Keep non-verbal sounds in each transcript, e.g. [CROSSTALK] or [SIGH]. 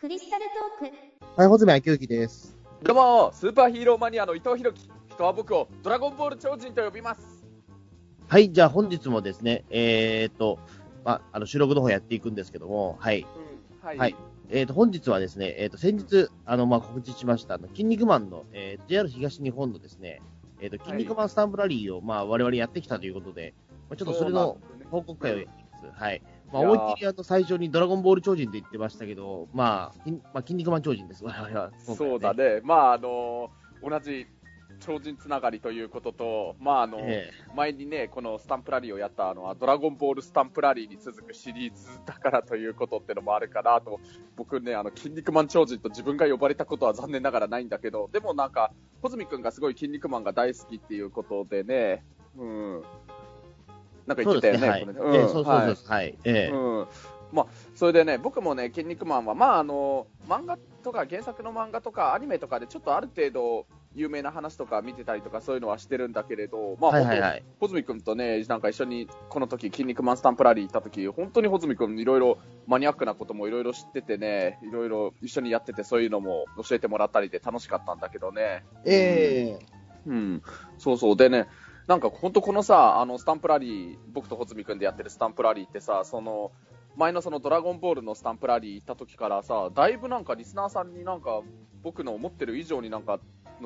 クリスタルトークはい、穂積昭之です。どうも、スーパーヒーローマニアの伊藤弘樹。人は僕をドラゴンボール超人と呼びます。はい、じゃあ本日もですね、えーっと、まあ、あの、収録の方やっていくんですけども、はい。うん、はい。はいえーっと、本日はですね、えーっと、先日、あの、まあ、告知しました、あの、筋肉マンの、えー JR 東日本のですね、えーっと、筋肉マンスタンプラリーを、まあ、我々やってきたということで、まあ、ちょっとそれの報告会をやっています。はい。まあ、思いっきりあの、最初にドラゴンボール超人と言ってましたけど、まあ、筋まあ、筋肉マン超人です、我々は。今回はそうだ。ね。まあ、あの同じ超人つながりということと、まあ、あの、え前にね、このスタンプラリーをやったのは、ドラゴンボールスタンプラリーに続くシリーズだからということってのもあるかなと、僕ね、あの、筋肉マン超人と自分が呼ばれたことは残念ながらないんだけど、でもなんか、穂積くんがすごい筋肉マンが大好きっていうことでね、うん。なんか言ってた。よね、そうそうそうです。はい。ええうんまあ、それでね、僕もね、筋肉マンは、まあ、あの、漫画とか原作の漫画とかアニメとかでちょっとある程度有名な話とか見てたりとかそういうのはしてるんだけれど、まあ、はいはいはい。穂積君とね、なんか一緒にこの時、筋肉マンスタンプラリー行った時、本当に穂積君いろいろマニアックなこともいろいろ知っててね、いろいろ一緒にやっててそういうのも教えてもらったりで楽しかったんだけどね。ええうん、そうそう。でね、なんか本当このさ、あのスタンプラリー、僕と穂積君でやってるスタンプラリーってさ、その、前のそのドラゴンボールのスタンプラリー行った時からさ、だいぶなんかリスナーさんになんか僕の思ってる以上になんか、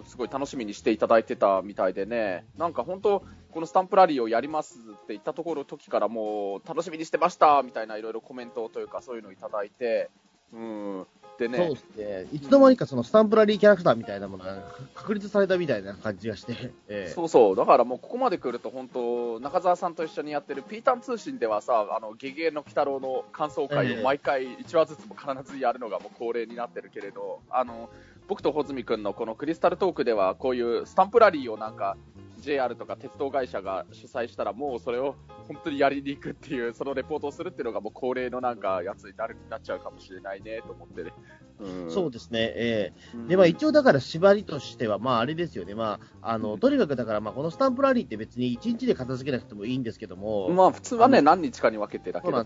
すごい楽しみにしていただいてたみたいでね、なんか本当、このスタンプラリーをやりますって言ったところ時からもう楽しみにしてましたみたいないろいろコメントというかそういうのをいただいて、うん。でね、そうですね。いつの間にかそのスタンプラリーキャラクターみたいなものが確立されたみたいな感じがして、ええ。そうそう、だからもうここまで来ると、本当、中澤さんと一緒にやってるピータン通信ではさ、あのゲゲゲの鬼太郎の感想会ええ。を毎回1話ずつも必ずやるのがもう恒例になってるけれど、あの僕と穂積君のこのクリスタルトークでは、こういうスタンプラリーをなんか、JR とか鉄道会社が主催したら、もうそれを本当にやりに行くっていう、そのレポートをするっていうのがもう恒例のなんかやつになるなっちゃうかもしれないねと思ってね。うんそうですね。ええうんで、まあ一応だから縛りとしては、まああれですよね。まあ、あの、うんとにかくだから、まあこのスタンプラリーって別に1日で片付けなくてもいいんですけども、まあ普通はね、何日かに分けてだけど、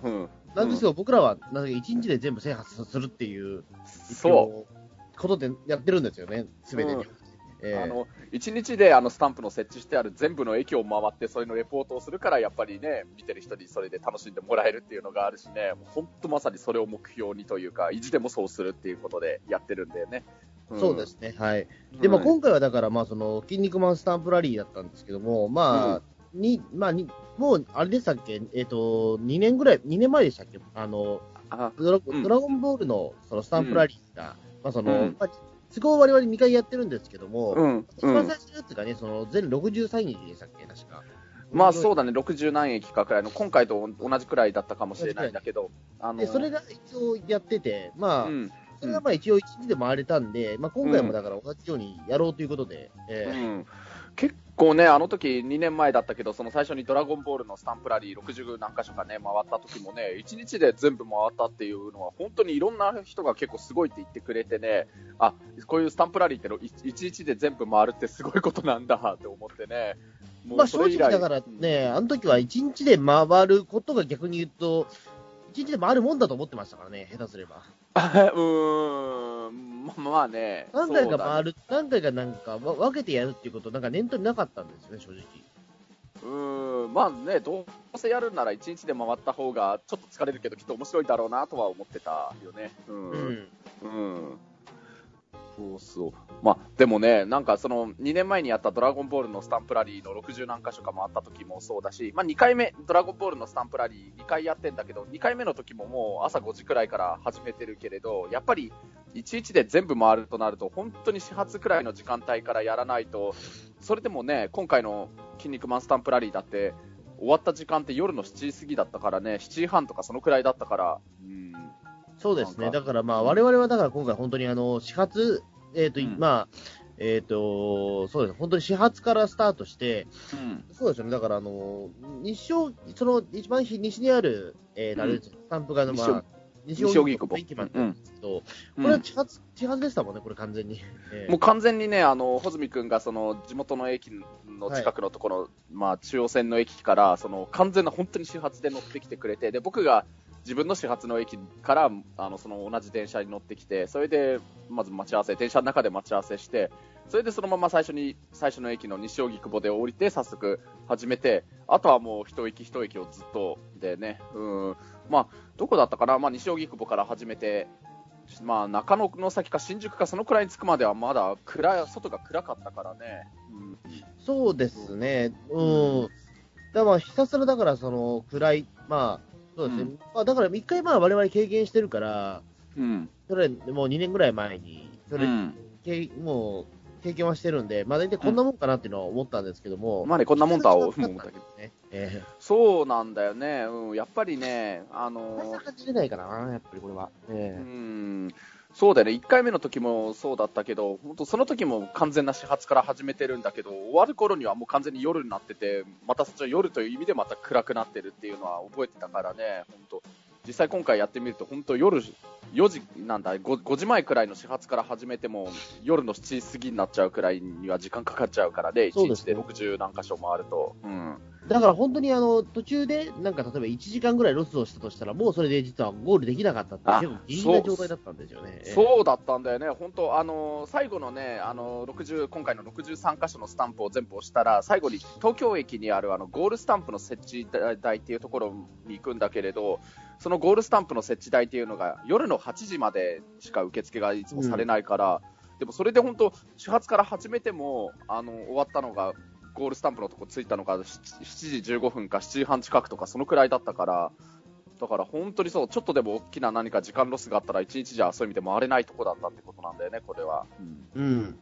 なんですけど、僕らは、なんか1日で全部制覇するっていう、そう。う。ことでやってるんですよね。すべてに。うんええ。あの1日であのスタンプの設置してある全部の駅を回ってそれのレポートをするからやっぱりね見てる人にそれで楽しんでもらえるっていうのがあるしね。本当まさにそれを目標にというか意地でもそうするっていうことでやってるんだよね。ん。そうですね。はい。で、まあはい今回はだから、まあその、筋肉マンスタンプラリーだったんですけども、まあ、に、まあに、もう、あれでしたっけ？えっ、と、2年ぐらい、2年前でしたっけ？あの、あドラ,、うん。ドラゴンボールのそのスタンプラリーが、まあその、都合我々2回やってるんですけども、うんうん。一番最初のやつがね、その全63日でしたっけ、確か。まあそうだね。60何駅かくらいの今回と同じくらいだったかもしれないんだけどあので、それが一応やってて、まあ、うん。それがまあ一応1日で回れたんで、まあ今回もだから同じようにやろうということで、えーうん。結構ね、あの時2年前だったけど、その最初にドラゴンボールのスタンプラリー60何箇所かね、回った時もね、1日で全部回ったっていうのは、本当にいろんな人が結構すごいって言ってくれてね、あ、こういうスタンプラリーっての1日で全部回るってすごいことなんだって思ってね。まあ正直だからね、あの時は1日で回ることが逆に言うと、1日で回るもんだと思ってましたからね、下手すれば。[LAUGHS] うーん、ままあね。何回か回る、何回かなんかわ分けてやるっていうこと、なんか念頭になかったんですよね、正直。うーん、まあね、どうせやるなら1日で回った方がちょっと疲れるけど、きっと面白いだろうなとは思ってたよね。うんうん。うん。そうそう。まあ、でもね、なんかその2年前にやったドラゴンボールのスタンプラリーの60何箇所か回った時もそうだし、まあ2回目、ドラゴンボールのスタンプラリー2回やってんだけど、2回目の時ももう朝5時くらいから始めてるけれど、やっぱり1日で全部回るとなると、本当に始発くらいの時間帯からやらないと、それでもね、今回の筋肉マンスタンプラリーだって、終わった時間って夜の7時過ぎだったからね、7時半とかそのくらいだったから、うん、そうですね。だからまあ、我々はだから今回本当にあの、始発、えっ、と、うん。まあ、えっ、と、そうです。本当に始発からスタートして、うん、そうですよね。だからあの、日照、その一番西にある、えー、うん。あれですスタンプがの、まあ、西西荻窪。駅番なんですけど、うん。これは始発、始発でしたもんね、これ完全に。[LAUGHS] えー。もう完全にね、あの、穂積君がその地元の駅の近くのところ、まあ中央線の駅から、その完全な本当に始発で乗ってきてくれて、で、僕が自分の始発の駅から、あの、その同じ電車に乗ってきて、それで、まず待ち合わせ、電車の中で待ち合わせして、それでそのまま最初に、最初の駅の西荻窪で降りて、早速始めて、あとはもう一駅一駅をずっとでね、うん、まあ、どこだったかな、まあ、西荻窪から始めて、まあ、中野の先か新宿かそのくらいに着くまではまだ暗い、外が暗かったからね。うんそうですね。うん。だからまあ、ひたすらだから、その、暗い、まあ、そうですね。うんまあ、だから一回まあ、我々経験してるから、うん。それ、もう2年ぐらい前に、それ、うんけもう、経験はしてるんで、まあ大体こんなもんかなっていうのは思ったんですけども。まあね、こんなもんとは思思うんだけど。ね。えそうなんだよね。うん、やっぱりね、あえのー。感じれないかな、やっぱりこれは。えうえん、そうだよね。1回目の時もそうだったけど、本当その時も完全な始発から始めてるんだけど、終わる頃にはもう完全に夜になってて、またそっちは夜という意味でまた暗くなってるっていうのは覚えてたからね、本当。実際今回やってみると、本当夜4時、なんだ。5、5時前くらいの始発から始めても、夜の7時過ぎになっちゃうくらいには時間かかっちゃうからね、1そうですね。日で60何箇所回ると。うんだから本当にあの、途中で、なんか例えば1時間ぐらいロスをしたとしたら、もうそれで実はゴールできなかったっていう、あ結構ギリな状態だったんですよね。ええそうだったんだよね、本当、あの最後のね、あの60今回の63箇所のスタンプを全部押したら、最後に東京駅にあるあのゴールスタンプの設置台っていうところに行くんだけれど、そのゴールスタンプの設置台っていうのが夜の8時までしか受付がいつもされないから、でもそれで本当、始発から始めてもあの終わったのが、ゴールスタンプのとこ着いたのが 7, 7時15分か7時半近くとか、そのくらいだったから。だから本当にそう、ちょっとでも大きな何か時間ロスがあったら、一日じゃそういう意味で回れないとこだったってことなんだよね、これは。うん。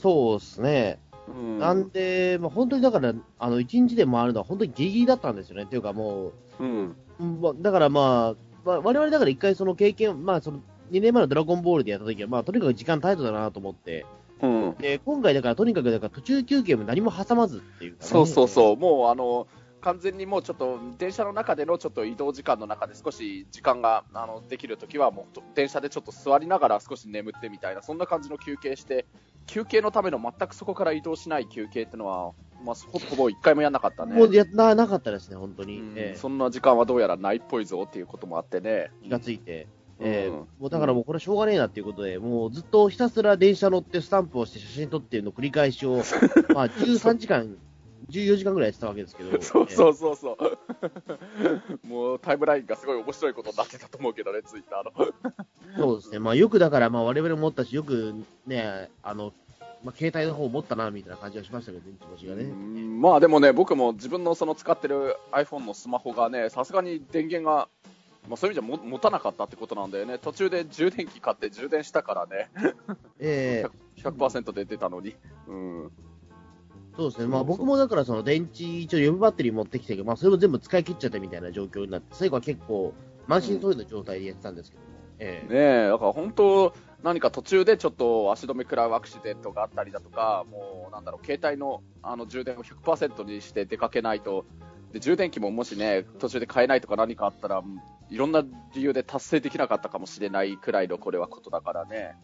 そうですね。うんなんで、まあ、本当にだから、あの、1日で回るのは本当にギリギリだったんですよね。っていうかもうん、う、うんまあだからまあ、まあ、我々だから一回その経験、まあその、2年前のドラゴンボールでやった時は、まあとにかく時間タイトだなと思って、うん、で、今回だからとにかくだから途中休憩も何も挟まずっていうかね、そうそうそう、もうあの完全にもうちょっと電車の中でのちょっと移動時間の中で少し時間があのできるときは、もうと電車でちょっと座りながら少し眠ってみたいな、そんな感じの休憩して、休憩のための全くそこから移動しない休憩っていうのは、まあ、ほほぼ一回もやんなかったね。もうやななかったですね、本当に。うんええそんな時間はどうやらないっぽいぞっていうこともあってね。気がついて。ええうんもうだからもうこれはしょうがねえなっていうことで、もうずっとひたすら電車乗ってスタンプをして写真撮っていうのを繰り返しを、[LAUGHS] まあ13時間、14時間ぐらいやってたわけですけど、そうそうそうそう。[LAUGHS] もうタイムラインがすごい面白いことになってたと思うけどね、ツイッターの。ええそうですね、まあよくだから、まあ我々も持ったし、よくね、あの、まあ携帯の方を持ったな、みたいな感じはしましたけど、気持ちがね。うんまあでもね、僕も自分のその使ってる iPhone のスマホがね、さすがに電源が、まあ、そういう意味じゃも持たなかったってことなんだよね。途中で充電器買って充電したからね、ええ。[LAUGHS] 100%で出たのに。うん。そうですね、まあ僕もだからその電池、一応予備バッテリー持ってきて、まあそれも全部使い切っちゃったみたいな状況になって、最後は結構満身創痍の状態でやってたんですけども、ええ。ねえ、だから本当、何か途中でちょっと足止め食らうアクシデントがあったりだとか、もうなんだろう、携帯のあの充電を100%にして出かけないと、で充電器ももしね、途中で買えないとか何かあったら、いろんな理由で達成できなかったかもしれないくらいのこれはことだからね。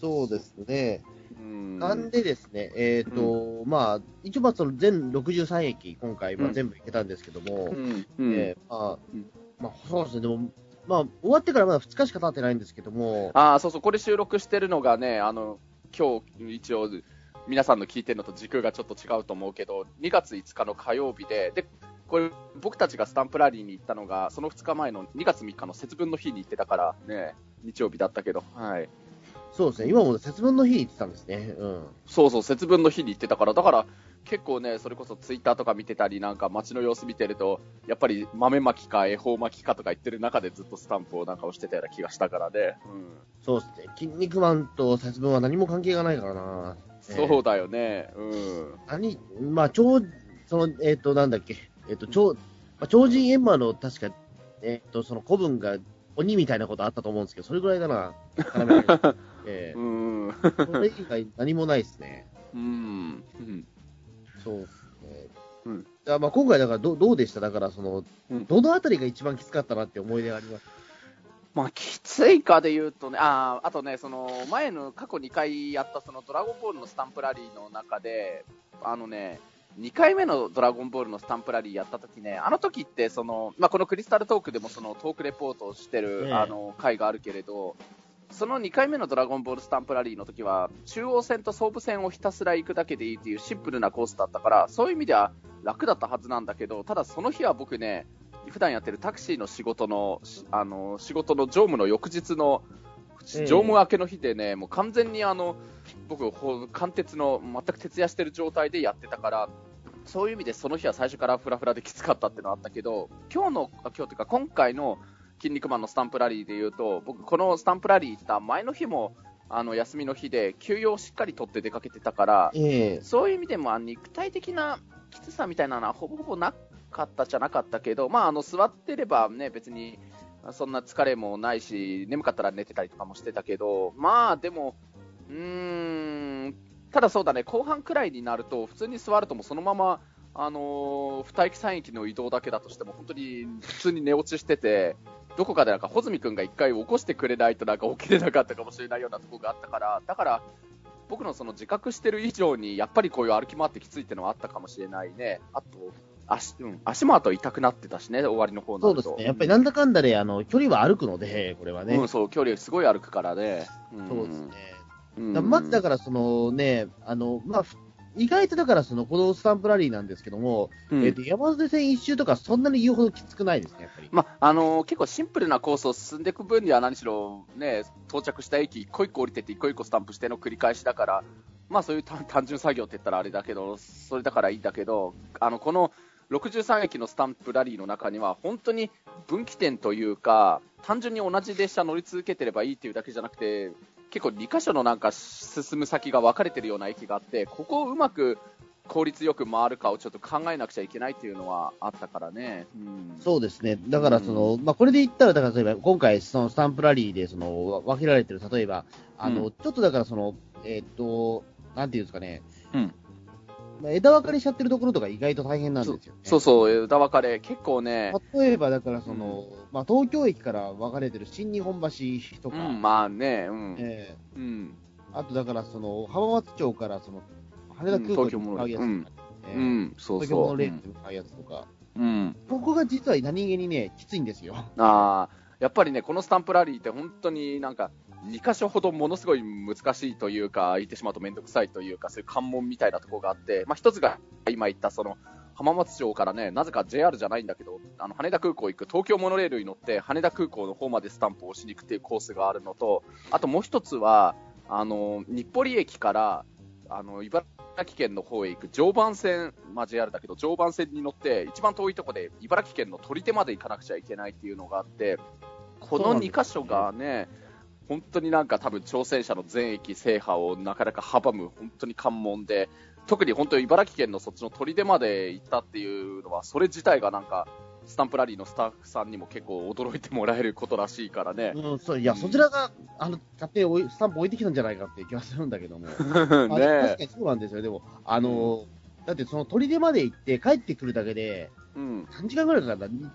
そうですね。うん。なんでですね、えっ、と、まあ、一応まあその全63駅、今回、まあうん。全部行けたんですけども、まあそうですね、でも、まあ、終わってからまだ2日しか経ってないんですけども、ああ、そうそう、これ収録してるのがね、あの、今日一応、皆さんの聞いてるのと時空がちょっと違うと思うけど、2月5日の火曜日で、で、これ、僕たちがスタンプラリーに行ったのが、その2日前の2月3日の節分の日に行ってたから、ね、日曜日だったけど、はい。そうですね、今も節分の日に行ってたんですね。うん。そうそう、節分の日に行ってたから、だから、結構ね、それこそツイッターとか見てたり、なんか街の様子見てると、やっぱり豆まきか恵方巻きかとか言ってる中でずっとスタンプをなんか押してたような気がしたからね。うん。そうですね、筋肉マンと節分は何も関係がないからな。そうだよね。うん。何、まあ、超、その、えっ、と、なんだっけ、えっ、と、超、まあ、超人エンマの確か、えっ、と、その古文が鬼みたいなことあったと思うんですけど、それぐらいだな、[LAUGHS] えう、ん。ーそれ以外何もないですね。うん。うん。そうですね。うんだからまあ今回だからどどうでした？だからその、うんどのあたりが一番きつかったなって思い出があります？まあ、きついかで言うとね、あーあとね、その前の過去2回やったそのドラゴンボールのスタンプラリーの中で、あのね、2回目のドラゴンボールのスタンプラリーやった時ね、あの時ってその、まあ、このクリスタルトークでもそのトークレポートをしてる、ええ。あの回があるけれど、その2回目のドラゴンボールスタンプラリーの時は、中央線と総武線をひたすら行くだけでいいっていうシンプルなコースだったから、そういう意味では楽だったはずなんだけど、ただその日は僕ね、普段やってるタクシーの仕事の、しあの、仕事の乗務の翌日の、ええ。乗務明けの日でね、もう完全にあの、僕、ほ貫徹の、全く徹夜してる状態でやってたから、そういう意味でその日は最初からフラフラできつかったっていうのはあったけど、今日の、あ今日というか今回の筋肉マンのスタンプラリーで言うと、僕このスタンプラリー行った前の日も、あの、休みの日で休養をしっかり取って出かけてたから、ええ。そういう意味でもあ肉体的なきつさみたいなのはほぼほぼなかったじゃなかったけど、まあ、あの座ってればね、別にそんな疲れもないし、眠かったら寝てたりとかもしてたけど、まあでも、うーん、ただそうだね、後半くらいになると、普通に座るともそのまま、あのー、二駅三駅の移動だけだとしても、本当に普通に寝落ちしてて、どこかでなんか、穂積君が一回起こしてくれないとなんか起きれなかったかもしれないようなところがあったから、だから、僕のその自覚してる以上に、やっぱりこういう歩き回ってきついってのはあったかもしれないね。あと、足、うん、足もあと痛くなってたしね、終わりの方になると。そうですね。やっぱりなんだかんだで、あの、距離は歩くので、これはね。うん、そう、距離すごい歩くからね。うんそうですね。うんだまずだから、そのね、あの、まあ、ふ意外とだから、その、このスタンプラリーなんですけども、うんえっ、と、山手線一周とかそんなに言うほどきつくないですね、やっぱり。まあのー結構シンプルなコースを進んでいく分には何しろ、ね、到着した駅一個一個降りてって一個一個スタンプしての繰り返しだから、まあそういう単単純作業って言ったらあれだけど、それだからいいんだけど、あの、この63駅のスタンプラリーの中には本当に分岐点というか、単純に同じ列車乗り続けてればいいっていうだけじゃなくて、結構2箇所のなんか進む先が分かれてるような駅があって、ここをうまく効率よく回るかをちょっと考えなくちゃいけないっていうのはあったからね。うんそうですね。だから、その、まあ、これで言ったら、だから、例えば、今回、そのスタンプラリーで、その、わ分けられてる、例えば、あの、うちょっとだから、その、えーっと、なんていうんですかね。うんまあ枝分かれしちゃってるところとか意外と大変なんですよね。そうそう、枝分かれ、結構ね、例えば、だから、その、まあ、東京駅から分かれてる新日本橋とか、うん、まあね、うん。えうん。ーあと、だから、その、浜松町から、その、羽田空港に向かうやつとか、うんねうん、そう東京モそう。ノレールに向かうやつとか、うん。ここが実は何気にね、きついんですよ。ああ、やっぱりね、このスタンプラリーって本当になんか、2箇所ほどものすごい難しいというか、言ってしまうと面倒くさいというか、そういう関門みたいなところがあって、まあ一つが今言ったその、浜松町からね、なぜか JR じゃないんだけど、あの、羽田空港行く東京モノレールに乗って、羽田空港の方までスタンプを押しに行くっていうコースがあるのと、あともう一つは、あの、日暮里駅から、あの、茨城県の方へ行く常磐線、まあ JR だけど、常磐線に乗って、一番遠いところで茨城県の取手まで行かなくちゃいけないっていうのがあって、この2箇所がね、本当になんか多分挑戦者の全駅制覇をなかなか阻む本当に関門で、特に本当に茨城県のそっちの取手まで行ったっていうのは、それ自体がなんか、スタンプラリーのスタッフさんにも結構驚いてもらえることらしいからね。うん、そういや、そちらが、あの、勝手にスタンプ置いてきたんじゃないかっていう気がするんだけども。[LAUGHS] あ確かねにそうなんですよ。でも、あの、だってその砦まで行って帰ってくるだけで、うん。3時間ぐらいかかるんだ。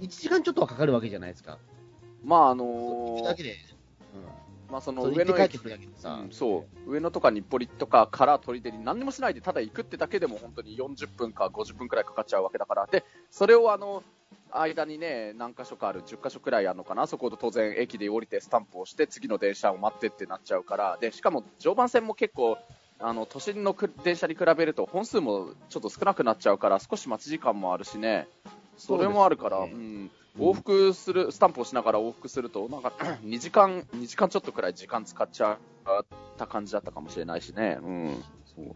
1時間ちょっとはかかるわけじゃないですか。まああそのーれだけで。まあそうん。の上の駅そうん、そう。上野とか日暮里とかから取手に何にもしないでただ行くってだけでも本当に40分か50分くらいかかっちゃうわけだから。でそれをあの間にね何箇所かある10箇所くらいあるのかな。そこで当然駅で降りてスタンプをして次の電車を待ってってなっちゃうから。でしかも常磐線も結構あの都心のく電車に比べると本数もちょっと少なくなっちゃうから少し待ち時間もあるしね。それもあるから、ねうん、往復する、スタンプをしながら往復すると、なんか [CLEARS THROAT] 2時間、2時間ちょっとくらい時間使っちゃった感じだったかもしれないしね。うん。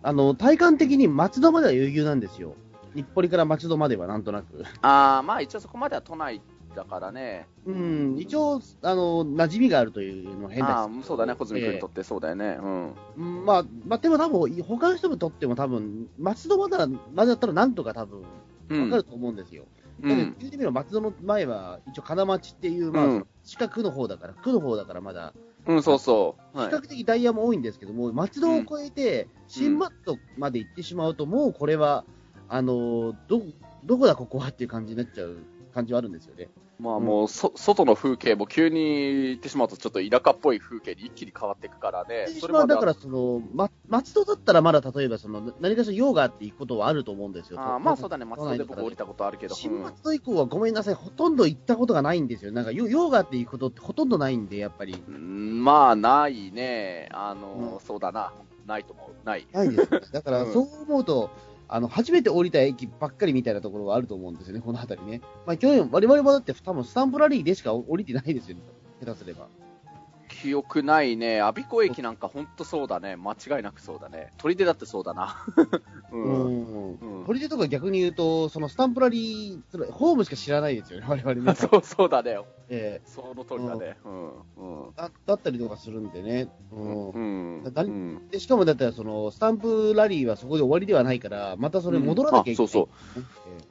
あの、体感的に松戸までは余裕なんですよ。日暮里から松戸まではなんとなく。ああ、まあ一応そこまでは都内だからね。うん、一応、あの、馴染みがあるというのは変ああです。そうだね、小泉君にとってそうだよね。うん。うんまあ、まあ、でも多分、他の人にとっても多分、松戸まだ、までだったらなんとか多分、うん。わかると思うんですよ。だってうん。言ってみれば松戸の前は、一応金町っていう、まあ、うん近くの方だから、区の方だからまだ、うん、そうそう。はい比較的ダイヤも多いんですけども、松戸を越えて、新松戸まで行ってしまうと、もうこれは、あの、ど、どこだここはっていう感じになっちゃう感じはあるんですよね。まあもう、そ、外の風景も急に行ってしまうとちょっと田舎っぽい風景に一気に変わっていくからね。それはだからその、ま、松戸だったらまだ例えばその、何かしら用があって行くことはあると思うんですよ。あまあそうだね、松戸で僕降りたことあるけど。新松戸以降はごめんなさい、ほとんど行ったことがないんですよ。なんか用があって行くことってほとんどないんで、やっぱり。うん、まあないね。あの、うん、そうだな。ないと思う。ない。ないです、ね。だからそう思うと、あの、初めて降りた駅ばっかりみたいなところがあると思うんですよね、この辺りね。まあ、去年、我々もだって多分スタンプラリーでしか降りてないですよね、下手すれば。記憶ないね。阿鼻子駅なんか本当そうだね。間違いなくそうだね。取り手だってそうだな。[LAUGHS] うん。うん。取り手とか逆に言うと、そのスタンプラリー、ホームしか知らないですよね、我々ね。[LAUGHS] そうそうだね。ええー、その通りだね。うん。うん。だだったりとかするんでね。うん。うん、だでしかもだったら、その、スタンプラリーはそこで終わりではないから、またそれ戻らなきゃいけない、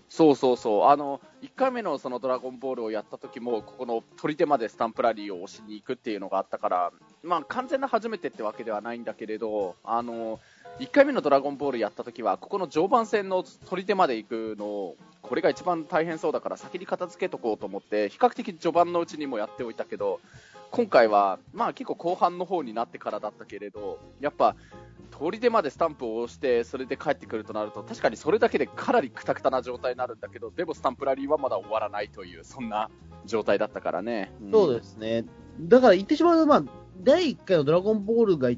そうそうそう。あの、1回目のそのドラゴンボールをやった時も、ここの取り手までスタンプラリーを押しに行くっていうのがあったから、まあ完全な初めてってわけではないんだけれど、あの、1回目のドラゴンボールやった時は、ここの常磐線の取り手まで行くのを、これが一番大変そうだから先に片付けとこうと思って、比較的序盤のうちにもやっておいたけど、今回は、まあ結構後半の方になってからだったけれど、やっぱ、取り手までスタンプを押して、それで帰ってくるとなると、確かにそれだけでかなりくたくたな状態になるんだけど、でもスタンプラリーはまだ終わらないという、そんな状態だったからね。うん、そうですね。だから言ってしまうと、まあ、第1回のドラゴンボールが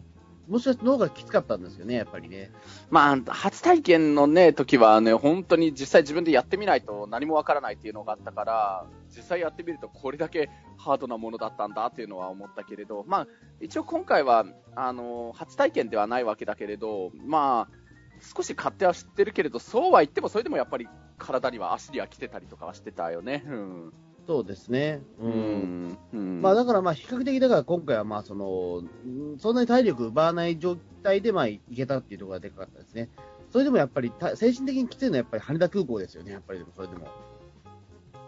もしかして脳がきつかったんですよね、やっぱりね。まあ、初体験のね、時はね、本当に実際自分でやってみないと何もわからないっていうのがあったから、実際やってみるとこれだけハードなものだったんだっていうのは思ったけれど、まあ、一応今回は、あの、初体験ではないわけだけれど、まあ、少し勝手は知ってるけれど、そうは言ってもそれでもやっぱり体には足には来てたりとかはしてたよね。うん。そうですね。うん。うん、まあだからまあ比較的だから今回はまあその、そんなに体力奪わない状態でまあいけたっていうところがでかかったですね。それでもやっぱり精神的にきついのはやっぱり羽田空港ですよね、やっぱりでもそれでも。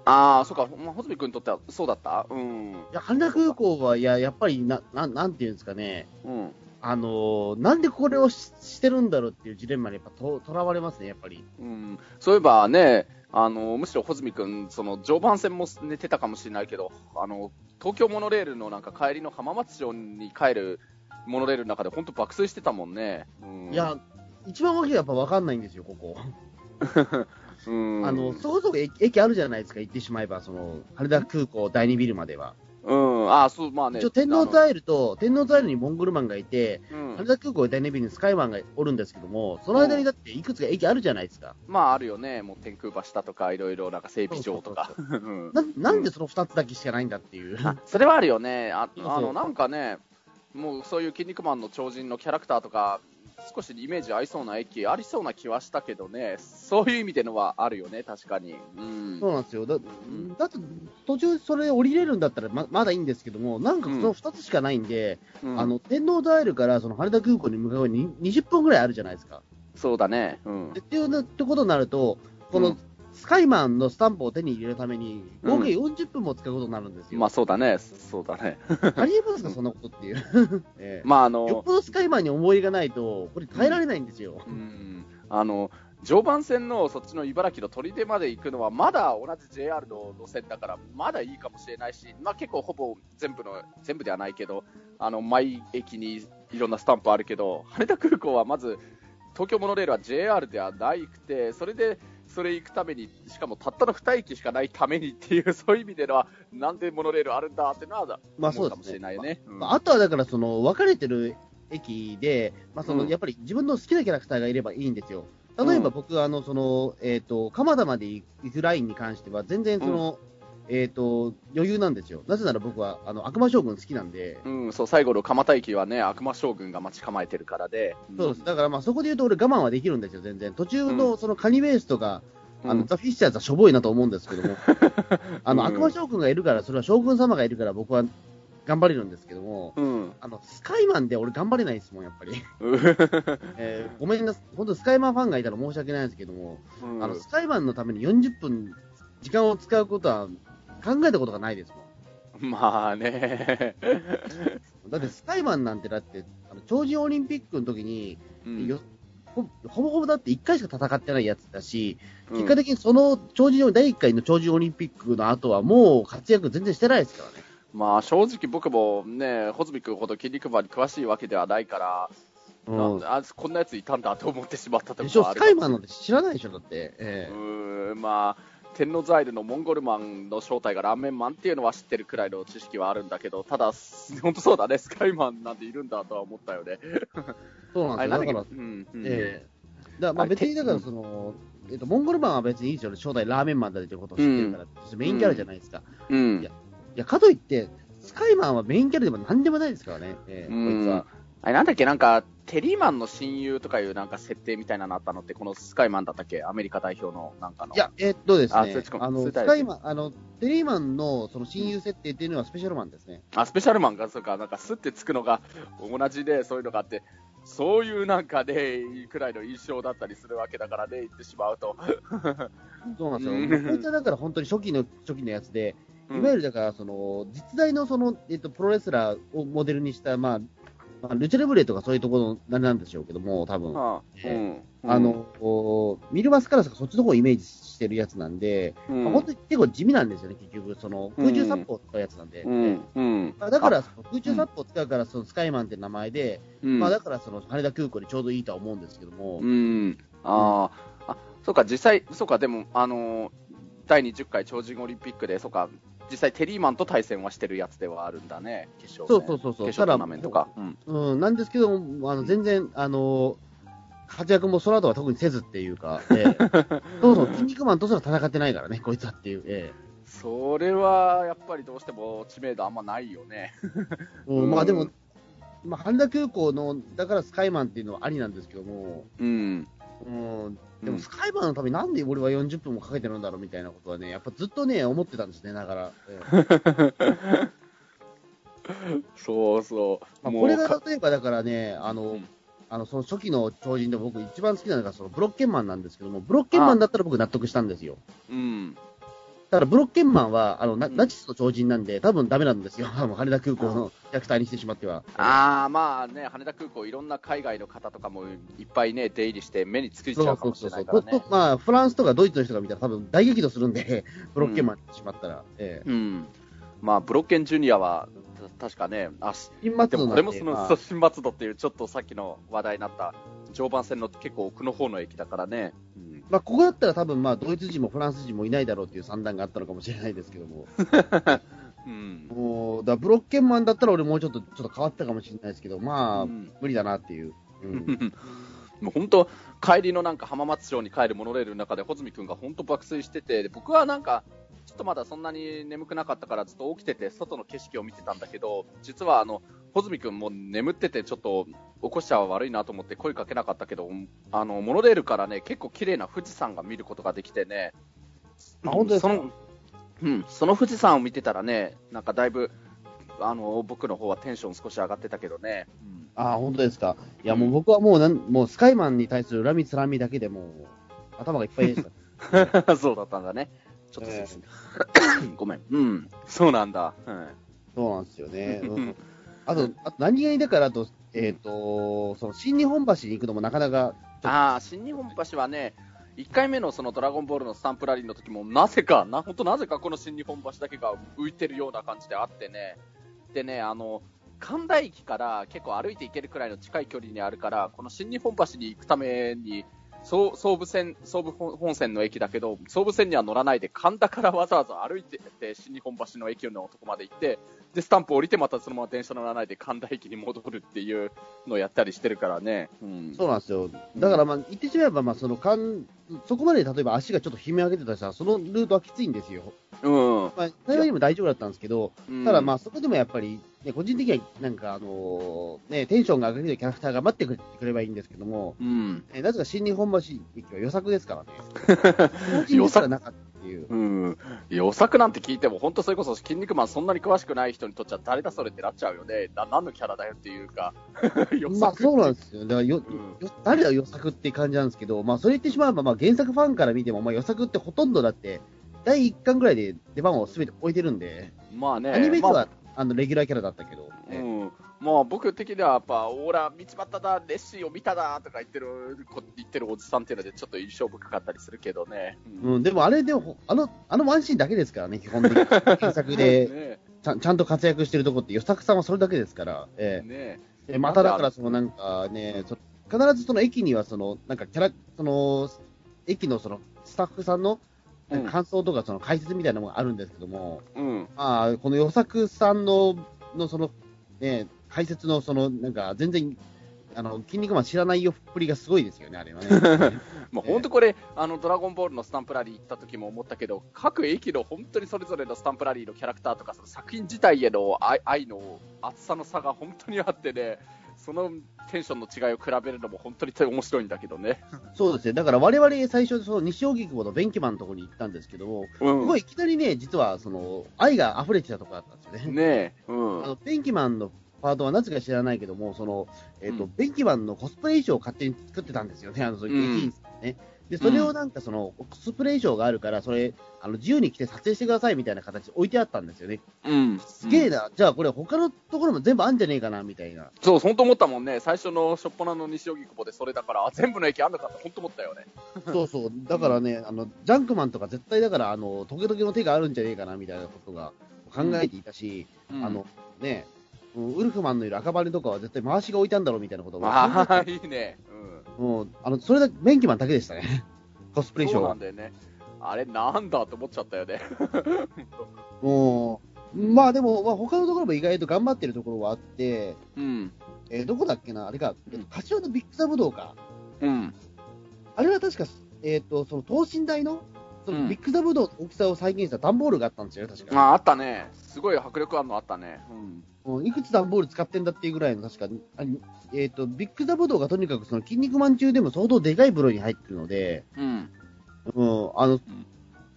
ああ、そうか、まあ、穂積君にとってはそうだった？うん。いや、羽田空港は、いや、やっぱりな、ななんていうんですかね。うん。あのー、なんでこれをししてるんだろうっていうジレンマにやっぱととらわれますね、やっぱり。うん。そういえばね、あの、むしろ穂積君、その、常磐線も寝てたかもしれないけど、あの、東京モノレールのなんか帰りの浜松町に帰るモノレールの中で本当爆睡してたもんね。うん、いや、一番わけがやっぱわかんないんですよ、ここ。[LAUGHS] うん、あの、そこそこ駅あるじゃないですか、行ってしまえば、その、羽田空港第2ビルまでは。うん、あそう、まあね。一応、天皇ザイルと、天皇ザイルにモンゴルマンがいて、うん、羽田空港第2ビルにスカイマンがおるんですけども、その間にだっていくつか駅あるじゃないですか。まあ、あるよね。もう天空橋だとか、いろいろなんか整備場とか。ななんでその2つだけしかないんだっていう。それはあるよね。ああの、なんかね、もうそういう筋肉マンの超人のキャラクターとか、少しイメージ合いそうな駅ありそうな気はしたけどね、そういう意味でのはあるよね、確かに。うん、そうなんですよ。だ,、だって途中それ降りれるんだったらままだいいんですけども、なんかその2つしかないんで、うん、あの天皇ダイルからその羽田空港に向かうに20分ぐらいあるじゃないですか。そうだね。うん、っていうってことになると、この、スカイマンのスタンプを手に入れるために、合計40分も使うことになるんですよ。うん、まあそうだね、そうだね。ありえますか、そんなことっていう。[LAUGHS] ええ、まああの、よっぽどスカイマンに思いがないと、これ耐えられないんですよ。うん、うん、あの、常磐線のそっちの茨城の砦まで行くのは、まだ同じ JR の路線だから、まだいいかもしれないし、まあ結構ほぼ全部の、全部ではないけど、あの、毎駅にいろんなスタンプあるけど、羽田空港はまず、東京モノレールは JR ではなくて、それでそれ行くために、しかもたったの2駅しかないためにっていう、[LAUGHS] そういう意味では、なんでモノレールあるんだっていうのは、まあそうかもしれないね。まあ、あとはだから、その、分かれてる駅で、まあその、うん、やっぱり自分の好きなキャラクターがいればいいんですよ。例えば僕、うん、あの、その、えっ、ー、と、蒲田まで行くラインに関しては、全然その、うんえっ、ー、と、余裕なんですよ。なぜなら僕は、あの、悪魔将軍好きなんで。うん、そう、最後の蒲田駅はね、悪魔将軍が待ち構えてるからで。そうです。だからまあ、そこで言うと俺我慢はできるんですよ、全然。途中の、そのカニベースとか、あの、ザ・フィッシャーズはしょぼいなと思うんですけども、[LAUGHS] あの、悪魔将軍がいるから、それは将軍様がいるから僕は頑張れるんですけども、うん、あの、スカイマンで俺頑張れないですもん、やっぱり。[LAUGHS] えー、ごめんなさい、本当スカイマンファンがいたら申し訳ないんですけども、うん、あの、スカイマンのために40分時間を使うことは考えたことがないですもん。まあね。だってスカイマンなんてだって、あの超人オリンピックの時に、うん、ほほぼほぼだって1回しか戦ってないやつだし、うん結果的にその超人、第1回の超人オリンピックの後はもう活躍全然してないですからね。まあ正直僕もね、穂積君ほど筋肉マンに詳しいわけではないから、うんなあこんなやついたんだと思ってしまったとスカイマンなんて知らないでしょ、だって。えうえーんまあ天王ザイルのモンゴルマンの正体がラーメンマンっていうのは知ってるくらいの知識はあるんだけど、ただ、本当そうだね、[LAUGHS] スカイマンなんているんだとは思ったよね。そうなんですよ。だから、うんうん。ええ。だまあ別にだからその、えっと、モンゴルマンは別にいいですよね、正体ラーメンマンだってことを知ってるから、メインキャラじゃないですか。うん。いやいや、かといって、スカイマンはメインキャラでもなんでもないですからね、ええうん。こいつは。あれなんだっけ、なんか、テリーマンの親友とかいうなんか設定みたいなのあったのって、このスカイマンだったっけ？アメリカ代表のなんかの。いや、えっとですね。ああの、スカイマン、あの、テリーマンのその親友設定っていうのはスペシャルマンですね。あ、スペシャルマンが、そうか、なんかスってつくのが同じで、そういうのがあって、そういうなんかね、くらいの印象だったりするわけだからね、言ってしまうと。[LAUGHS] そうなんですよ。うん。こいつはだから本当に初期の、初期のやつで、うん。いわゆるだから、その、実在のその、えっと、プロレスラーをモデルにした、まあ、まあルチャレブレとかそういうところの、なんなんでしょうけども、多分。あの、ミルマスカラスがそっちの方をイメージしてるやつなんで、うんまあ本当に結構地味なんですよね、結局。その、空中殺法を使うやつなんで。うん、だから、その空中殺法を使うから、そのスカイマンって名前で、うん、まあだから、その羽田空港にちょうどいいとは思うんですけども、うん。あーあ、そうか、実際、そうか、でも、あのー第20回超人オリンピックで、そうか、実際テリーマンと対戦はしてるやつではあるんだね、決勝そう戦そうそうそう。決勝トーナメントか。うん。うん、なんですけども、あの全然、あの活躍もその後は特にせずっていうか、[LAUGHS] ええそうそう、筋肉マンとすら戦ってないからね、こいつはっていう、えそれは、やっぱりどうしても知名度あんまないよね。えうんまあでも、まあ、羽田空港の、だからスカイマンっていうのはありなんですけども、うん。うん、でもスカイマンのためになんで俺は40分もかけてるんだろうみたいなことはね、やっぱずっとね、思ってたんですね、だから。ええ [LAUGHS] そうそう。まあ、これがか例えばだからね、あの、うんあのその初期の超人で僕一番好きなのがそのブロッケンマンなんですけども、ブロッケンマンだったら僕納得したんですよ。うん。だからブロッケンマンは、あの、ナチスの超人なんで、多分ダメなんですよ。[LAUGHS] 羽田空港のキャラクターにしてしまっては。ああ、まあね、羽田空港、いろんな海外の方とかもいっぱいね、出入りして、目につくいちゃうかもしれないからねと。まあ、フランスとかドイツの人が見たら多分大激怒するんで、[LAUGHS] ブロッケンマンにしてしまったら。ええうん。まあ、ブロッケンジュニアは、た確かね、あし新松でも戸なんて、これもその、新松戸っていう、ちょっとさっきの話題になった、常磐線の結構奥の方の駅だからね。うんまあ、ここだったら多分まあ、ドイツ人もフランス人もいないだろうっていう算段があったのかもしれないですけども。[LAUGHS] うん。もう、だブロッケンマンだったら俺もうちょっと、ちょっと変わったかもしれないですけど、まあ、うん無理だなっていう。うん [LAUGHS] もう本当、帰りのなんか浜松町に帰るモノレールの中で、穂積君が本当爆睡してて、で僕はなんか、ちょっとまだそんなに眠くなかったから、ずっと起きてて、外の景色を見てたんだけど、実はあの、穂積君も眠ってて、ちょっと起こしちゃ悪いなと思って声かけなかったけど、あの、モノレールからね、結構綺麗な富士山が見ることができてね、あ本当その、うん、その富士山を見てたらね、なんかだいぶ、あの、僕の方はテンション少し上がってたけどね。うんああ、本当ですか。いや、もう僕はもうなん、もうスカイマンに対する恨みつらみだけでもう、頭がいっぱいでした。[LAUGHS] そうだったんだね。ちょっとえ失礼 [COUGHS] ごめん。うん。そうなんだ。うん。そうなんですよね。うん [LAUGHS] あと、あと何気にだから、あと、えっ、と、その新日本橋に行くのもなかなか、ああ、新日本橋はね、1回目のそのドラゴンボールのスタンプラリーの時も、なぜか、な、本当なぜかこの新日本橋だけが浮いてるような感じであってね。でね、あの、神田駅から結構歩いて行けるくらいの近い距離にあるから、この新日本橋に行くために、総総武線、総武本線の駅だけど、総武線には乗らないで、神田からわざわざ歩いてって、新日本橋の駅のとこまで行って、で、スタンプ降りて、またそのまま電車乗らないで神田駅に戻るっていうのをやったりしてるからね。うん。そうなんですよ。だから、まあ、言ってしまえば、まあ、その、かん、そこまで例えば足がちょっと悲鳴上げてたら、そのルートはきついんですよ。うん。まあ、幸いにも大丈夫だったんですけど、うんただまあ、そこでもやっぱり、ね、個人的には、なんか、あのーね、テンションが上がるキャラクターが待ってくれればいいんですけども、うん。えなぜか新日本橋駅は予策ですからね。[LAUGHS] 予策なかったっていう。うん。予作なんて聞いても、本当それこそ、筋肉マンそんなに詳しくない人にとっちゃ、誰だそれってなっちゃうよね。な、何のキャラだよっていうか。[LAUGHS] 予まあ、そうなんですよ。だからよ、うんよ誰が予作って感じなんですけど、まあ、それ言ってしまえば、まあ、原作ファンから見ても、まあ、予作ってほとんどだって、第1巻ぐらいで出番を全て置いてるんで、まあね。アニメでは、まああの、レギュラーキャラだったけど、ねうん。まあ僕的にはやっぱ、オーラ、道端だ、ネッシーを見ただとか言ってる、言ってるおじさんっていうのでちょっと印象深かったりするけどね。うん、うん、でもあれでも、あの、あのワンシーンだけですからね、基本的に。[LAUGHS] 原作でね、ちゃん、ちゃんと活躍してるとこって、与作さんはそれだけですから、ええー。ねでまただからそのなんかね、必ずその駅にはその、なんかキャラ、その、駅のそのスタッフさんの感想とかその解説みたいなのがあるんですけども、うん、まあ、この与作さんの、のその、ね、解説のその、なんか全然、あの、筋肉マン知らないよっぷりがすごいですよね、あれはね。[LAUGHS] もう本当これ、あの、ドラゴンボールのスタンプラリー行った時も思ったけど、各駅の本当にそれぞれのスタンプラリーのキャラクターとか、その作品自体への愛の厚さの差が本当にあってね、そのテンションの違いを比べるのも本当に面白いんだけどね。そうですね。だから我々最初、その西荻窪のベンキマンのところに行ったんですけども、うん、ここいきなりね、実はその愛が溢れてたところだったんですよね。ねうん。あの、ベンキマンのパートはなぜか知らないけども、その、えっ、ー、と、うん、ベンキマンのコスプレ衣装を勝手に作ってたんですよね、あの、そういうんね。で、それをなんかその、コスプレ衣装があるから、それ、あの、自由に来て撮影してくださいみたいな形で置いてあったんですよね。うん。すげえな。じゃあこれ他のところも全部あんじゃねえかな、みたいな。そう、本当思ったもんね。最初のしょっぱなの西荻窪でそれだから、全部の駅あんのかって本当思ったよね。そうそう。だからね、あの、ジャンクマンとか絶対だから、あの、トゲトゲの手があるんじゃねえかな、みたいなことが考えていたし、うん、あの、ね、ウルフマンのいる赤羽とかは絶対回しが置いたんだろうみたいなことが。ああ、いいね。うん。うん、あの、それだけ、ベンキマンだけでしたね。[LAUGHS] コスプレ衣装そうなんだよね。あれ、なんだって思っちゃったよね。[LAUGHS] もう、まあでも、まあ、他のところも意外と頑張ってるところはあって、うん。えー、どこだっけなあれか、えー、柏のビッグザブドウか。うん。あれは確か、えっ、ー、と、その等身大の、そのビッグザブドウの大きさを再現した段ボールがあったんですよ、確か。あ、あったね。すごい迫力あるのあったね。うん。いくつ段ボール使ってんだっていうぐらいの、確か、えっ、ー、と、ビッグザブドウがとにかくその筋肉マン中でも相当でかい風呂に入ってるので、うん。うん、あの、うん、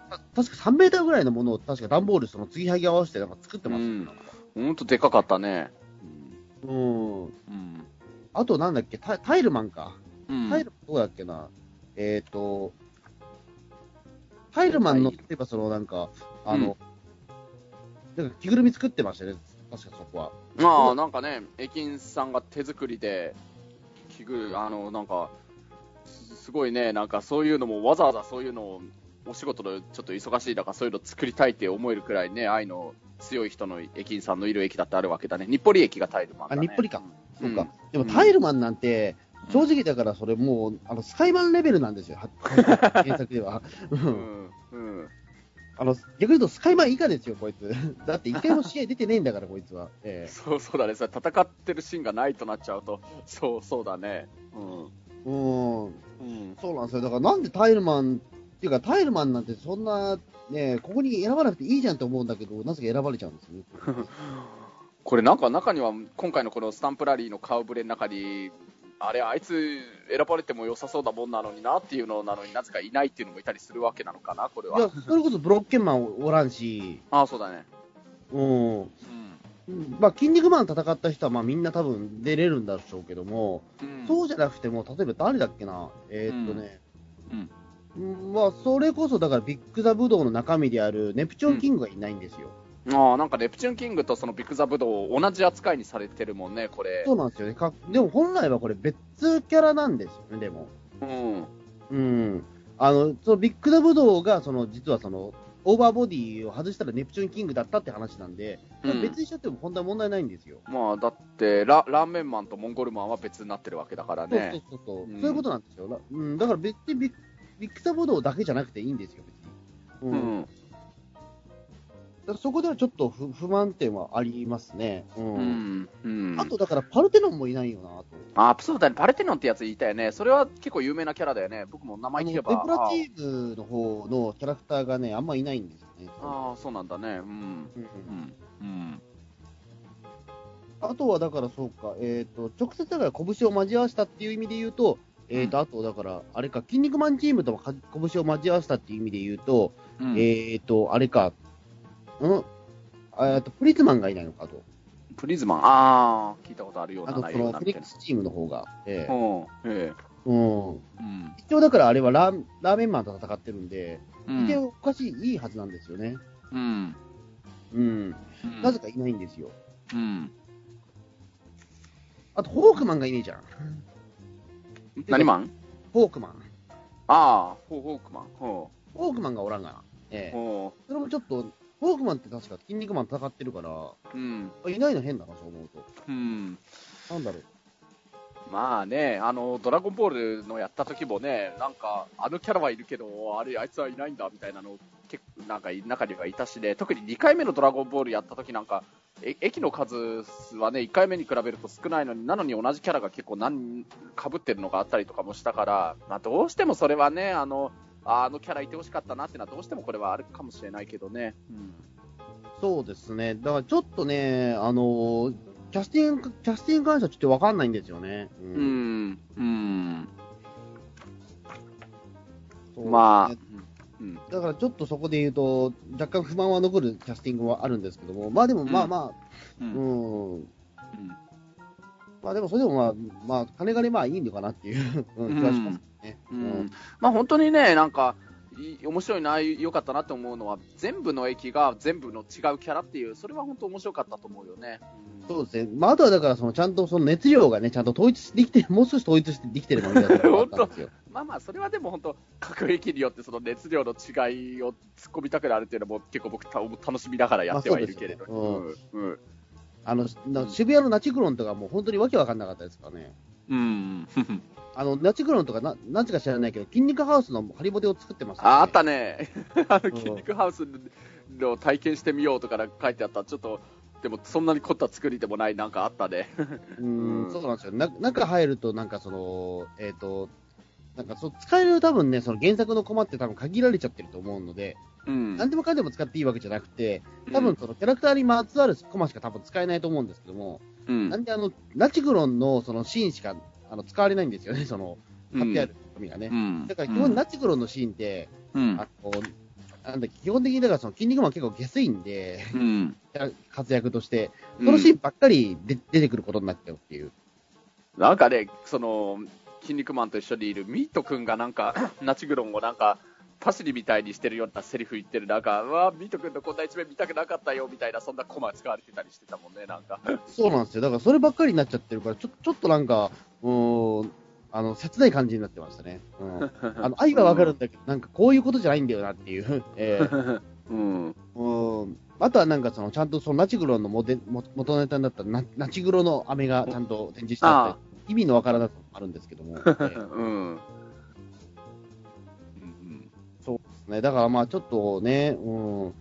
確か3メーターぐらいのものを確か段ボールその継ぎはぎ合わせてなんか作ってます。うん。ほんとでかかったね。うん。うん。あとなんだっけ、タタイルマンか。うん、タイルマンどうだっけな。えっ、ー、と、タイルマンの、例えばそのなんか、あの、うん、なんか着ぐるみ作ってましたね。確かそこは。まあ、なんかね、駅員さんが手作りで、着ぐあの、なんか、すごいね、なんかそういうのもわざわざそういうのをお仕事のちょっと忙しい中、そういうの作りたいって思えるくらいね、愛の強い人の駅員さんのいる駅だってあるわけだね。日暮里駅がタイルマンだ、ね、あ、日暮里か。そうか。でもタイルマンなんて、正直だからそれもう、あの、スカイマンレベルなんですよ。原作では。うん。[LAUGHS] うん。あの、逆に言うとスカイマン以下ですよ、こいつ。[LAUGHS] だって一回も試合出てねえんだから、こいつは。えー、そうそうだね。戦ってるシーンがないとなっちゃうと、そうそうだね。うん。うん、うん、そうなんですよ。だからなんでタイルマン、っていうかタイルマンなんてそんな、ね、ここに選ばなくていいじゃんと思うんだけど、なぜか選ばれちゃうんですよね。[LAUGHS] これなんか中には、今回のこのスタンプラリーの顔ぶれの中に、あれ、あいつ選ばれても良さそうだもんなのになっていうのなのになぜかいないっていうのもいたりするわけなのかな、これは。いや、それこそブロッケンマンおらんし。ああ、そうだね。うん。うんまあ、筋肉マン戦った人はまあみんな多分出れるんだろうけども、うん、そうじゃなくても、例えば誰だっけな、えー、っとね、うん、まあ、それこそだからビッグザブドウの中身であるネプチューンキングがいないんですよ。うん、ああ、なんかネプチューンキングとそのビッグザブドウ同じ扱いにされてるもんね、これ。そうなんですよね。かでも本来はこれ別キャラなんですよね、でも。うん。うん。あの、そのビッグザブドウが、その、実はその、オーバーボディを外したらネプチューンキングだったって話なんで、うん、別にしちゃっても本当は問題ないんですよ。まあ、だってラ、ラーメンマンとモンゴルマンは別になってるわけだからね。そうそうそうそう、うん、そういうことなんですよ。うん、だから別にビッビッグサボドだけじゃなくていいんですよ、別に。うん。うんそこではちょっと不不満点はありますね。うん。うん、あと、だから、パルテノンもいないよなと。あ、そうだね。パルテノンってやつ言いたよね。それは結構有名なキャラだよね。僕も名前聞けば。デプラチームの方のキャラクターがね、あんまいないんですよね。ああ、そうなんだね。うん。うん。うん。うん、あとは、だからそうか、えっ、ー、と、直接だから拳を交わしたっていう意味で言うと、えっ、ー、と、あと、だから、あれか、筋肉マンチームとも拳を交わしたっていう意味で言うと、うん、えっ、ー、と、あれか、うんえっと、プリズマンがいないのかと。プリズマン、ああ、聞いたことあるような内容なあの、そのフリックスチームの方が。ええー。ええー。うん。一応だからあれはラーラーメンマンと戦ってるんで、うん、おかしい、いいはずなんですよね。うん。うん。なぜかいないんですよ。うん。あと、ホークマンがいねえじゃん。何マン？ホークマン。ああ、フォークマン。ほホークマンがおらんがな。ええそれもちょっと、ホークマンって確か筋肉マン戦ってるから、う。うん。あいないの変だな、そう思うと。うん。なんだろう。まあね、あの、ドラゴンボールのやった時もね、なんか、あのキャラはいるけど、あれ、あいつはいないんだ、みたいなの、結構、なんか、中にはいたしね、特に2回目のドラゴンボールやった時なんか、え駅の数はね、1回目に比べると少ないのに、なのに同じキャラが結構何、被ってるのがあったりとかもしたから、まあ、どうしてもそれはね、あの、ああのキャラいてほしかったなっていうのは、どうしてもこれはあるかもしれないけどね。うん。そうですね。だからちょっとね、あのーキャスティング、キャスティング関してはちょっとわかんないんですよね。うう。ん、うん、そうまあ。ね、うん、だからちょっとそこで言うと、若干不満は残るキャスティングはあるんですけども、まあでもまあまうあ、ん、ううん、ん、まあでもそれでもまあ、まあ、金がね、まあいいのかなっていう、[LAUGHS] うん、気はしますね。うんまあ本当にね、なんか、い面白いな、良かったなって思うのは、全部の駅が全部の違うキャラっていう、それは本当面白かったと思うよね。そうですね。まあ、あとはだから、その、ちゃんとその熱量がね、ちゃんと統一できて、もう少し統一してできてればいいんだと思ったんですよ。[LAUGHS] まあまあ、それはでも本当、各駅によってその熱量の違いを突っ込みたくなるっていうのも結構僕た楽しみながらやってはいるけれど。まあそううんうんあの、な渋谷のナチクロンとかもう本当にわけわかんなかったですからね。うん。あの、ナチクロンとかな、なんつうか知らないけど、筋肉ハウスのハリボテを作ってました、ね。ああったね。[LAUGHS] あの、うん筋肉ハウスの体験してみようとか書いてあった。ちょっと、でもそんなに凝った作りでもないなんかあったね。う [LAUGHS] うんん、そうなんですよ。な中入ると、なんかその、えっ、と、なんかそう、使える多分ね、その原作のコマって多分限られちゃってると思うので、うん。何でもかんでも使っていいわけじゃなくて、多分そのキャラクターにまつわるコマしか多分使えないと思うんですけども、うん、なんであの、ナチクロンのそのシーンしかあの使われないんですよね、その、貼ってある紙がね。うん。だから基本ナチクロンのシーンって、うん。あの、なんだ基本的にだからその筋肉マン結構下水んで、うん。活躍として、そのシーンばっかりで出てくることになっちゃうっていう。なんかね、その、筋肉マンと一緒にいるミート君がなんか、[LAUGHS] ナチグロンをなんか、パシリみたいにしてるようなセリフ言ってる、なんか、うわミート君のこんな一面見たくなかったよみたいな、そんなコマ使われてたりしてたもんね、なんか。そうなんですよ。だからそればっかりになっちゃってるから、ちょちょっとなんか、うーん、あの、切ない感じになってましたね。うん。[LAUGHS] あの、愛はわかるんだけど、なんかこういうことじゃないんだよなっていう。[LAUGHS] えーうん。うん。あとはなんかその、ちゃんとそのナチグロのモデも元ネタになったナナチグロの飴がちゃんと展示してあって、意味のわからなさもあるんですけども。[LAUGHS] えーうん。うんね、だからまあちょっとね、うん。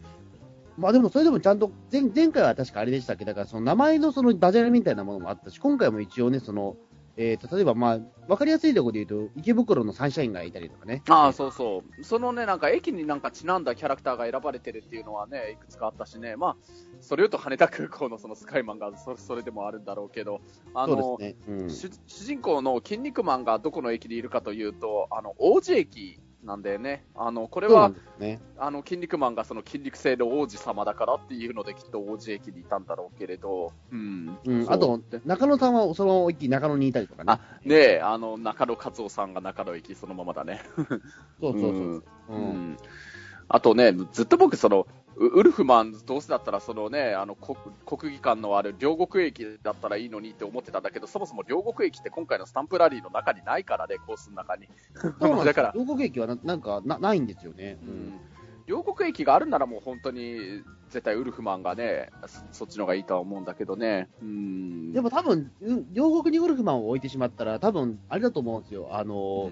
まあでもそれでもちゃんと前、前回は確かあれでしたっけ？ど、だからその名前のそのダジャレみたいなものもあったし、今回も一応ね、その、えーと、例えばまあ、わかりやすいところで言うと、池袋のサンシャインがいたりとかね。ああ、そうそう。そのね、なんか駅になんかちなんだキャラクターが選ばれてるっていうのはね、いくつかあったしね。まあ、それ言うと羽田空港のそのスカイマンがそそれでもあるんだろうけど、あの、そうですね。うん。主主人公の筋肉マンがどこの駅にいるかというと、あの、王子駅なんだよね。あの、これはね。あの、筋肉マンがその筋肉性の王子様だからっていうのできっと王子駅にいたんだろうけれど、うん。うん。あと、中野さんはその一気に中野にいたりとかね。あ、ねえ、あの、中野克夫さんが中野駅そのままだね。そうそうそう。うんう。うんんあとね、ずっと僕、その、ウウルフマン、どうせだったら、そのね、あの国、国技館のある両国駅だったらいいのにって思ってたんだけど、そもそも両国駅って今回のスタンプラリーの中にないからね、コースの中に。だから、両国駅はななんかなないんですよね。ううんん。両国駅があるならもう本当に、絶対ウルフマンがね、そそっちの方がいいとは思うんだけどね。うん。でも多分、う両国にウルフマンを置いてしまったら、多分、あれだと思うんですよ。あの、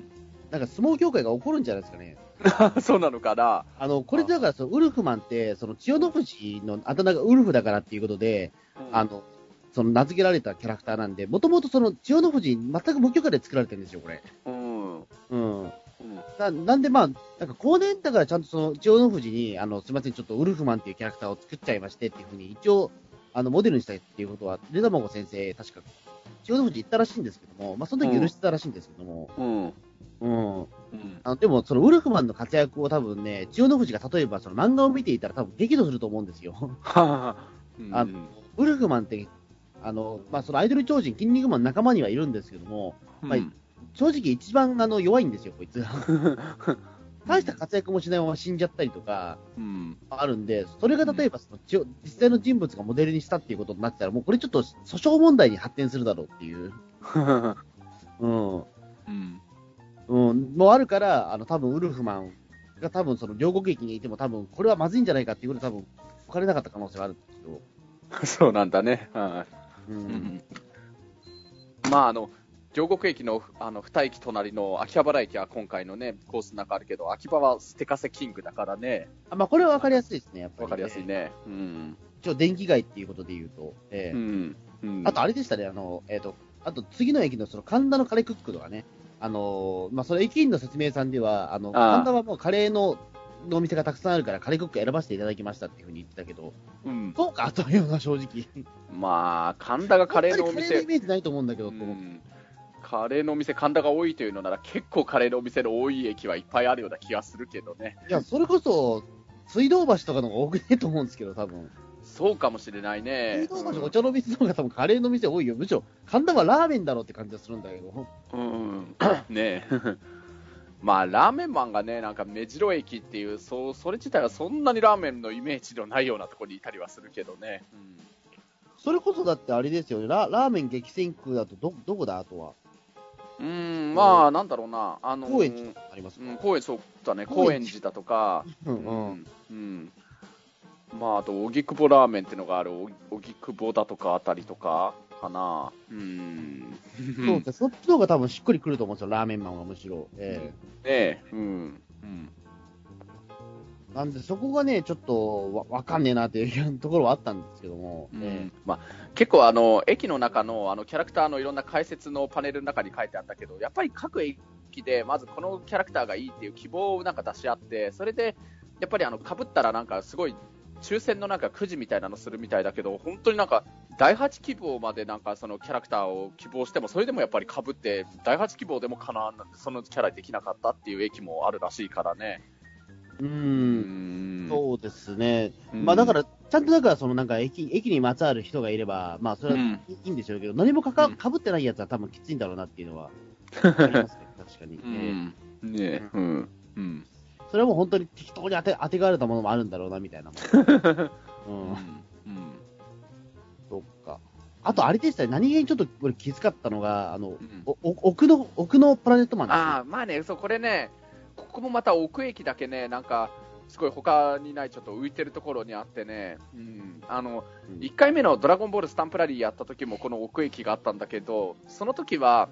なんか相撲協会が怒るんじゃないですかね。[LAUGHS] そうなのかな。あの、これだからその、ウルフマンって、その、千代の富士のあだ名がウルフだからっていうことで、うんあの、その、名付けられたキャラクターなんで、もともとその、千代の富士、全く無許可で作られてるんですよ、これ。うん。うん。うん。ななんでまあ、なんか後年だからちゃんとその、千代の富士に、あの、すみません、ちょっとウルフマンっていうキャラクターを作っちゃいましてっていうふうに、一応、あの、モデルにしたいっていうことは、レダマゴ先生、確か、千代の富士言ったらしいんですけども、まあ、その時許してたらしいんですけども、うん。うん。うん。あのでも、そのウルフマンの活躍を多分ね、千代の富士が例えばその漫画を見ていたら多分激怒すると思うんですよ。あウルフマンって、あの、まあ、そのアイドル超人、筋肉マンの仲間にはいるんですけども、うんはい正直一番あの弱いんですよ、こいつ。[LAUGHS] 大した活躍もしないまま死んじゃったりとか、うん。あるんで、それが例えばその、ちょ実際の人物がモデルにしたっていうことになってたら、もうこれちょっと訴訟問題に発展するだろうっていう、[LAUGHS] うん、うん。うん、もあるから、あの、多分ウルフマンが多分その両国駅にいても多分これはまずいんじゃないかっていうことで多分置かれなかった可能性があるんですけど、そうなんだね。はうい。うん。まあ、あの、両国駅のあの二駅隣の秋葉原駅は今回のね、コースの中あるけど、秋葉はステカセキングだからね、あまあ、これは分かりやすいですね、やっぱり、わかりやすい。ね。うん。一応、電気街っていうことで言うと、ええうん。うんあと、あれでしたね、あの、えっ、と、あと次の駅のその神田のカレークックとかね、あのまあ、その駅員の説明さんでは、あの、神田はもうカレーの、のお店がたくさんあるから、カレークック選ばせていただきましたっていうふうに言ってたけど、うん。そうかというのは正直。まあ、神田がカレーのお店カレーのイ、メージないと思うんだけど、うんカレーのお店、神田が多いというのなら、結構カレーのお店の多い駅はいっぱいあるような気がするけどね。いや、それこそ、水道橋とかの方が多くねと思うんですけど、多分。そうかもしれないねお茶の水の方が多分カレーの店多いよ。むしろ、神田はラーメンだろうって感じがするんだけど。うん。ねえ。[LAUGHS] まあ、ラーメンマンがね、なんか目白駅っていう、そう、それ自体はそんなにラーメンのイメージのないようなところにいたりはするけどね。それこそだってあれですよね、ララーメン激戦区だとど、どこだ、あとは？うん、うんまあ、なんだろうな、あのー、高円寺ありますか、うん、高円そうだね、高円寺だとか、うんううんん、うん。まあ、あと、荻窪ラーメンっていうのがある、お荻窪だとかあたりとか、かな。うん。そうですね、そっちの方が多分しっくりくると思うんですよ、ラーメンマンはむしろ。えねえ、うん。うん。えなんで、そこがね、ちょっとわわかんねえなっていうところはあったんですけども、えまあ、結構あの駅の中のあのキャラクターのいろんな解説のパネルの中に書いてあったけどやっぱり各駅でまずこのキャラクターがいいっていう希望をなんか出し合ってそれでやっぱりあの被ったらなんかすごい抽選のなんかくじみたいなのするみたいだけど本当になんか第8希望までなんかそのキャラクターを希望してもそれでもやっぱり被って第8希望でもかななんでそのキャラできなかったっていう駅もあるらしいからね。えう、うん。んそうですね。うん。まあだから、ちゃんとだから、そのなんか駅、駅にまつわる人がいれば、まあそれはいいんでしょうけど、何もかか、うん。かぶってないやつは多分きついんだろうなっていうのは、ありますね、確かに。ねえ。うん。うんそれはもう本当に適当に当て当てがわれたものもあるんだろうな、みたいな。[LAUGHS] うんう。んそっか。あと、あれでしたね、何気にちょっとこれ気遣ったのが、あの、うんおお奥の、奥のプラネットマンですよああ、まあね、そう、これね、ここもまた奥駅だけね、なんか、すごい他にないちょっと浮いてるところにあってね、うん、あの、うん1回目のドラゴンボールスタンプラリーやった時もこの奥駅があったんだけど、その時は、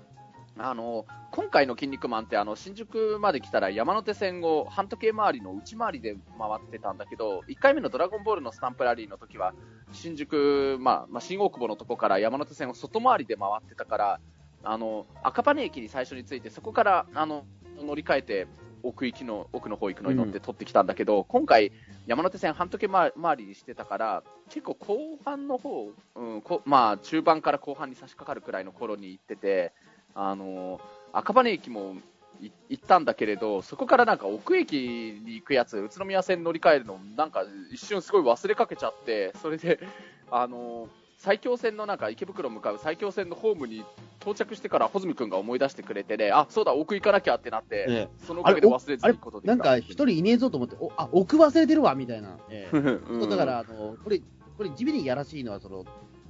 あの、今回の筋肉マンってあの、新宿まで来たら山手線を半時計回りの内回りで回ってたんだけど、1回目のドラゴンボールのスタンプラリーの時は、新宿、まあ、まあ、新大久保のとこから山手線を外回りで回ってたから、あの、赤羽駅に最初に着いて、そこから、あの、乗り換えて、奥行きの、奥の方行くのに乗って取ってきたんだけど、今回、山手線半時計回りにしてたから、結構後半の方、うん、こまあ、中盤から後半に差し掛かるくらいの頃に行ってて、あの、赤羽駅もい行ったんだけれど、そこからなんか奥駅に行くやつ、宇都宮線乗り換えるの、なんか一瞬すごい忘れかけちゃって、それで、[LAUGHS] あの、埼京線のなんか池袋向かう埼京線のホームに到着してから穂積君が思い出してくれてね、あ、そうだ、奥行かなきゃってなって、えそのおかげで忘れずにことで。なんか一人いねえぞと思って、お、あ、奥忘れてるわ、みたいな。ええうんだから、あの、これ、これ地味にやらしいのは、その、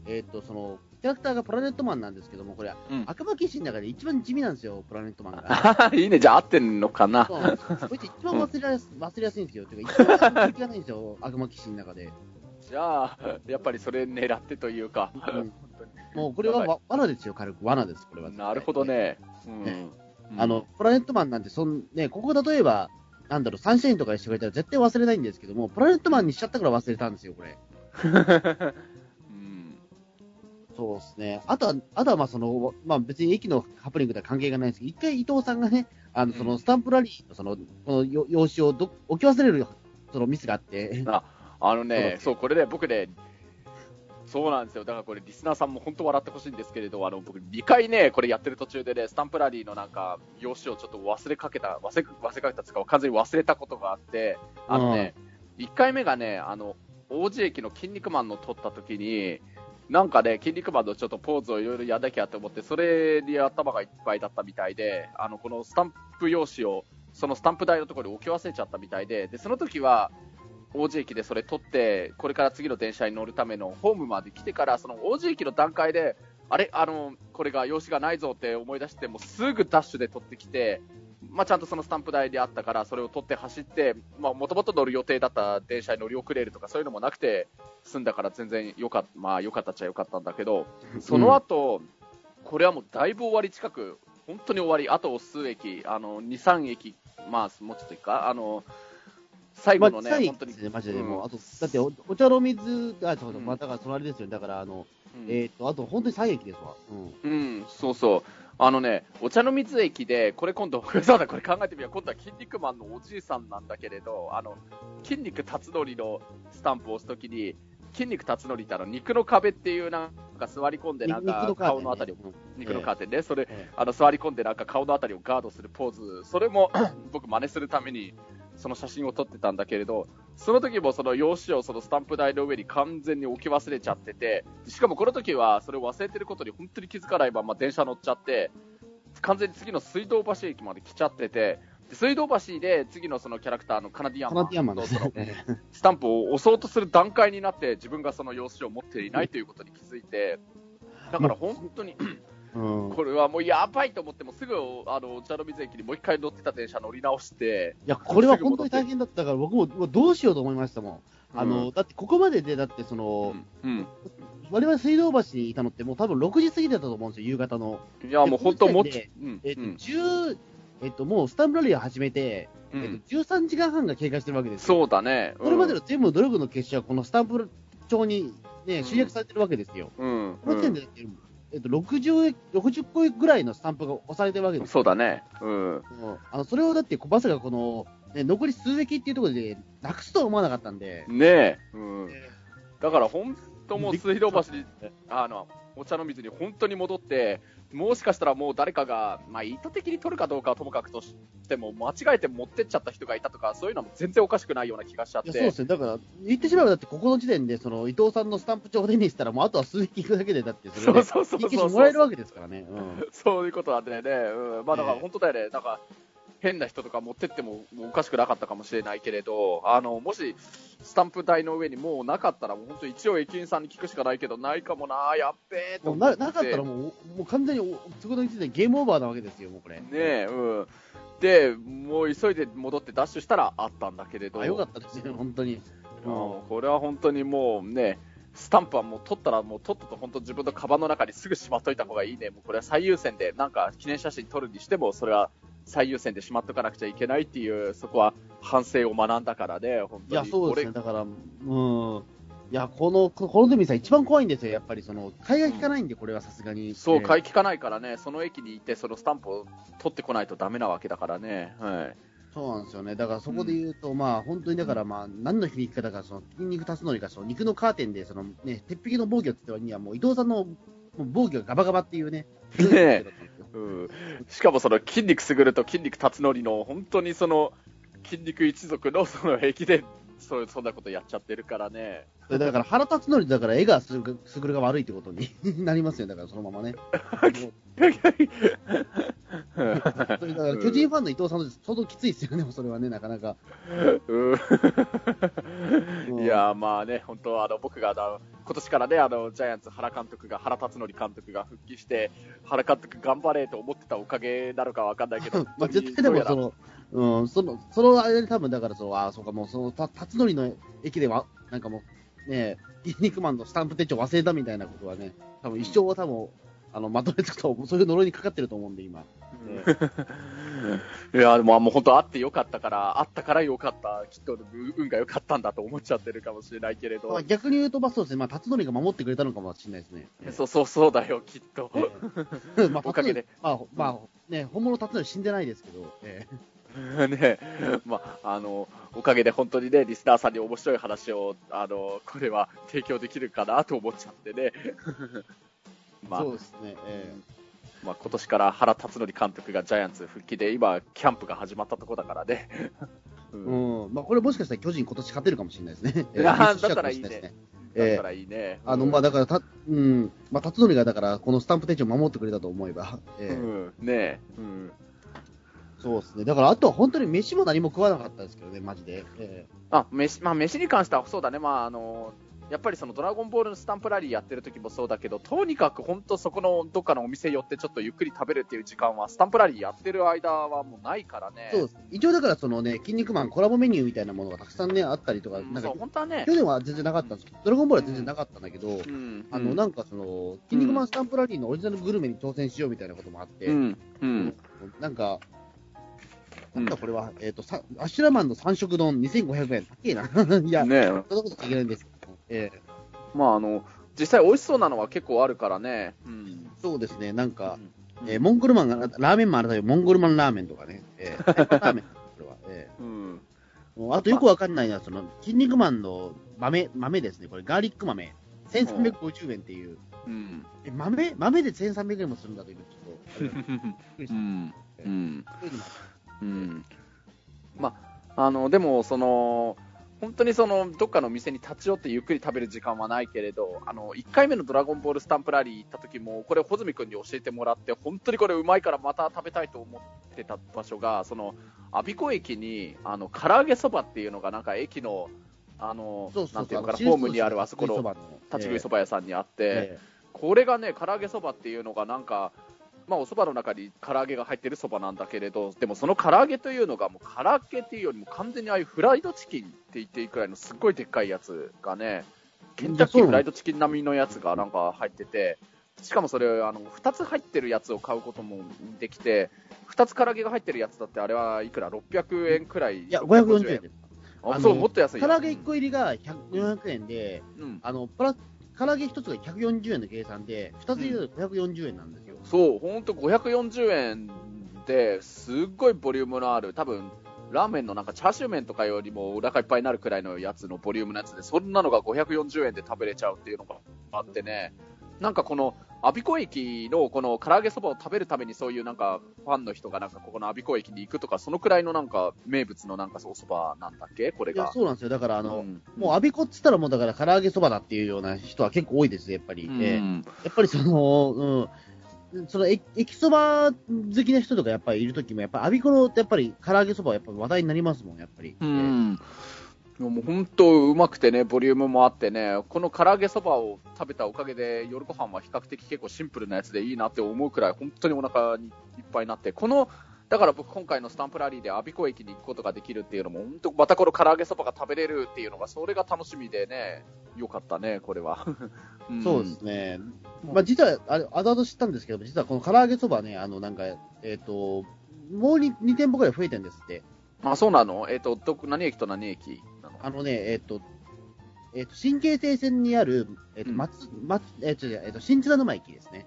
えっ、と、その、キャラクターがプラネットマンなんですけども、これ、うん赤巻騎士の中で一番地味なんですよ、プラネットマンが。[LAUGHS] いいね、じゃあ合ってんのかな？そうこいつ一番忘れやす、忘れやすいんですよ。てか、一番気がないんですよ、[LAUGHS] 悪魔騎士の中で。じゃあ、やっぱりそれ狙ってというか。うんもうこれはわ罠ですよ、軽く。罠です、これは。なるほど。ね。うんあの、、プラネットマンなんて、そん、ね、ここ例えば、なんだろう、サンシャインとかにしてくれたら絶対忘れないんですけども、プラネットマンにしちゃったから忘れたんですよ、これ。[LAUGHS] うんそうですね。あとは、あとはまあその、まあ別に駅のハプニングとは関係がないんですけど、一回伊藤さんがね、あの、そのスタンプラリーのその、このよ用紙をど置き忘れる、そのミスがあって、あのね、そそう、これね、僕ね、そうなんですよ。だからこれ、リスナーさんも本当笑ってほしいんですけれど、あの、僕、2回ね、これやってる途中でね、スタンプラリーのなんか、用紙をちょっと忘れかけた、忘れ、忘れかけたつか、完全に忘れたことがあって、あのね、1回目がね、あの、王子駅の筋肉マンの撮った時に、なんかね、筋肉マンのちょっとポーズをいろいろやんなきゃと思って、それに頭がいっぱいだったみたいで、あの、このスタンプ用紙をそのスタンプ台のところに置き忘れちゃったみたいで、で、その時は、王子駅でそれ取って、これから次の電車に乗るためのホームまで来てから、その王子駅の段階で、あれ、あの、これが用紙がないぞって思い出して、もうすぐダッシュで取ってきて、まあ、ちゃんとそのスタンプ台であったから、それを取って走って、もともと乗る予定だった電車に乗り遅れるとか、そういうのもなくて、済んだから全然よかった、まあ、よかったっちゃよかったんだけど、その後、うん、これはもうだいぶ終わり近く、本当に終わり、あと数駅、あの、2、3駅、まあ、もうちょっといいか、あの、最後のね、まあ、本当に。マジで、もう、あと、だってお、お茶の水、あ、ちょっと、まあ、だから、そのあれですよね、だから、あの、うん、えっ、と、あと、本当に3駅ですわ。うん、うん、そうそう。あのね、お茶の水駅で、これ今度、そうだ、これ考えてみよう。今度は筋肉マンのおじいさんなんだけれど、あの、筋肉辰則のスタンプを押すときに、筋肉辰則ってあの、肉の壁っていうなんか座り込んでなんか顔のあたりを、肉のカーテンで、それ、あの、座り込んでなんか顔のあたりをガードするポーズ、それも [CLEARS THROAT] 僕真似するために、その写真を撮ってたんだけれど、その時もその用紙をそのスタンプ台の上に完全に置き忘れちゃってて、しかもこの時はそれを忘れてることに本当に気づかないまま電車乗っちゃって、完全に次の水道橋駅まで来ちゃってて、で水道橋で次のそのキャラクターのカナディアンマンのスタンプを押そうとする段階になって自分がその用紙を持っていないということに気づいて、だから本当に、これはもうやばいと思って、もすぐあのお茶の水駅にもう一回乗ってた電車乗り直して、いや、これは本当に大変だったから、僕もどうしようと思いましたもん。あの、うん、だってここまでで、だってその、うん、我々水道橋にいたのって、もう多分6時過ぎだったと思うんですよ、夕方の。いや、もう本当もっち、えっと、10、えっと、もうスタンプラリーを始めて、えっと、13時間半が経過してるわけですそうだね。これまでの全部努力の結晶は、このスタンプ帳にね、集約されてるわけですよ。うん。この時点で、えっと、60, 60個ぐらいのスタンプが押されてるわけですそうだね。うん。あのそれをだって、まさかこの、ね、残り数駅っていうところで、なくすとは思わなかったんで。ねえ。うん。だから本当もう水道橋に、あの、お茶の水に本当に戻って、もしかしたらもう誰かが、まあ、意図的に取るかどうかはともかくとしても、間違えて持ってっちゃった人がいたとか、そういうのも全然おかしくないような気がしちゃって。そうですね。だから、言ってしまえば、だってここの時点で、その、伊藤さんのスタンプ帳を手にしたら、もうあとは数匹行くだけで、だって、それで、そうそうそうそう。もらえるわけですからね。うん、[LAUGHS] そういうことなんでね。うん。まあ、だから本当だよね。なんか、変な人とか持ってってもおかしくなかったかもしれないけれど、あの、もし、スタンプ台の上にもうなかったら、もう本当一応駅員さんに聞くしかないけど、ないかもな、やっべえとななかったらもう、もう完全に、そこの時点でゲームオーバーなわけですよ、もうこれ。ねえ、うん。で、もう急いで戻ってダッシュしたらあったんだけれど。あ、よかったですね、本当に。うん、これは本当にもうね、スタンプはもう取ったら、もう取ったと本当自分のカバンの中にすぐしまっといた方がいいね。もうこれは最優先で、なんか記念写真撮るにしても、それは最優先でしまっとかなくちゃいけないっていう、そこは反省を学んだからで、本当に。いや、そうですね。だから、うん。いや、この、このデミさん一番怖いんですよ、やっぱりその、海外聞かないんで、これはさすがに。そう、買い聞かないからね、その駅に行って、そのスタンプを取ってこないとダメなわけだからね。はい。そうなんですよね。だからそこで言うと、うん、まあ本当にだからまあ何の響き方か、その筋肉立つのりか、その肉のカーテンで、そのね、鉄壁の防御って言ったにはもう伊藤さんの防御がガバガバっていうね。ねうん、しかもその筋肉すぐると筋肉立つのりの本当にその筋肉一族のその駅伝そうそんなことやっちゃってるからね。だから腹立つのりだから絵がすぐすぐるが悪いってことに [LAUGHS] なりますよ、だからそのままね。[LAUGHS] だから巨人ファンの伊藤さんの相当きついですよね、それはね、なかなか。いやまあね、本当あの僕があの今年からね、あのジャイアンツ原監督が原辰徳監督が復帰して原監督頑張れと思ってたおかげなのかわかんないけど、[LAUGHS] まあ絶対でもそのうん、その、その間に多分だからそう、あそうか、もうその、た、辰徳の駅では、なんかもう、ね、筋肉マンのスタンプ手帳忘れたみたいなことはね、多分一生は多分、あの、まとめつくと、そういう呪いにかかってると思うんで、今。いや、でも、もう本当あってよかったから、あったからよかった、きっと運が良かったんだと思っちゃってるかもしれないけれど。まあ、逆に言うと、まあそうですね、まあ、辰徳が守ってくれたのかもしれないですね。そうそうそうだよ、きっと。[LAUGHS] まあ、おかげで。まあ、まあ、ね、本物辰徳死んでないですけど、えー [LAUGHS] ね、まあ、あの、おかげで本当にね、リスナーさんに面白い話を、あの、これは提供できるかなと思っちゃってね。まあ、そうですね、えー、まあ、今年から原辰徳監督がジャイアンツ復帰で、今、キャンプが始まったところだからね。[LAUGHS] うん、うん、まあ、これもしかしたら巨人今年勝てるかもしれないですね。[LAUGHS] えー、だったらいいね。だったらいいね。あの、まあ、だから、た、うん、まあ、辰徳がだから、このスタンプ手帳守ってくれたと思えば。えー、うん、ねえ。うん。そうですね。だから、あとは本当に飯も何も食わなかったですけどね、マジで。えあ、飯、まあ、飯に関してはそうだね。まあ、あの、やっぱりそのドラゴンボールのスタンプラリーやってる時もそうだけど、とにかく本当そこのどっかのお店寄ってちょっとゆっくり食べるっていう時間は、スタンプラリーやってる間はもうないからね。そうです。一応だから、そのね、筋肉マンコラボメニューみたいなものがたくさんね、あったりとか、なんか本当はね去。年は全然なかったんですけど、ドラゴンボールは全然なかったんだけど、うん。あの、なんかその、筋肉マンスタンプラリーのオリジナルグルメに挑戦しようみたいなこともあって、うん。うん。なんか、うんなんかこれは、えっ、と、さアシュラマンの三色丼2500円。高えな。[LAUGHS] いや、ねそんなこと書けないんですええまあ、あの、実際美味しそうなのは結構あるからね。うん。そうですね、なんか、うんえーモンゴルマンが、ラーメンマンあれだよ、モンゴルマンラーメンとかね、えー、[LAUGHS] ラーメン、これは、えうん。ーもうあとよくわかんないのは、その、筋肉マンの豆、豆ですね、これ、ガーリック豆、1350円っていう、うん。え、豆、豆で1300円もするんだという、ちょっと、[LAUGHS] あれびっくりしたうん。うん。そういうのもうん。まあ、あの、でも、その、本当にその、どっかの店に立ち寄ってゆっくり食べる時間はないけれど、あの、1回目のドラゴンボールスタンプラリー行った時も、これ、穂積君に教えてもらって、本当にこれうまいからまた食べたいと思ってた場所が、その、我孫子駅に、あの、唐揚げそばっていうのが、なんか駅の、あの、なんていうのかな、ホームにあるあそこの立ち食いそば屋さんにあって、え。これがね、唐揚げそばっていうのがなんか、まあ、おそばの中に唐揚げが入ってるそばなんだけれど、でもその唐揚げというのが、もう唐揚げっていうよりも完全にああいうフライドチキンって言っていいくらいのすっごいでっかいやつがね、ケンタッキーフライドチキン並みのやつがなんか入ってて、しかもそれ、あの、2つ入ってるやつを買うこともできて、2つ唐揚げが入ってるやつだって、あれはいくら ?600 円くらい。いや、540円。あそう、もっと安いや唐揚げ1個入りが100 400円で、うん。あの、プラ唐揚げ1つが140円の計算で、2つ入れると540円なんですよ。そう、ほんと540円ですっごいボリュームのある、多分ラーメンのなんかチャーシュー麺とかよりもお腹いっぱいになるくらいのやつのボリュームのやつで、そんなのが540円で食べれちゃうっていうのがあってね、なんかこの我孫子駅のこの唐揚げそばを食べるためにそういうなんかファンの人がなんかここの我孫子駅に行くとか、そのくらいのなんか名物のなんかおそばなんだっけ？これいや、が。そうなんですよ。だから、あの、うんもう、アビコっつったらもう、だから、唐揚げそばだっていうような人は結構多いです、やっぱり。うんえーやっぱりその、うん、その、駅そば好きな人とかやっぱりいるときも、やっぱり、アビコの、やっぱり、唐揚げそばはやっぱ話題になりますもん、やっぱり。うえーん。もう本当うまくてね、ボリュームもあってね、この唐揚げそばを食べたおかげで、夜ご飯は比較的結構シンプルなやつでいいなって思うくらい、本当にお腹にいっぱいになって、この、だから僕今回のスタンプラリーで我孫子駅に行くことができるっていうのも、本当またこの唐揚げそばが食べれるっていうのが、それが楽しみでね、よかったね、これは。んそうですね。まあ、実は、あれ、あだと知ったんですけど、実はこの唐揚げそばね、あの、なんか、えっ、と、もう 2, 2店舗ぐらい増えてるんですって。あ、そうなの？えっ、と、どこ、何駅と何駅なの？あのね、えっ、と、えっ、と、神経西線にある、えっ、と、うん松、松、えっ、と、えっ、と、新津田沼駅ですね。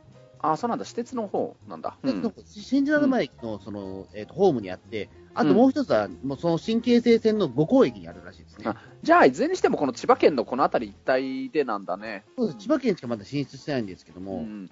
あ、そうなんだ、私鉄の方なんだ。うん。新津田沼駅の、その、えっ、と、ホームにあって、あともう一つは、もうその神経西線の五甲駅にあるらしいですね。あじゃあ、いずれにしてもこの千葉県のこの辺り一帯でなんだね。そうです千葉県しかまだ進出してないんですけども、うん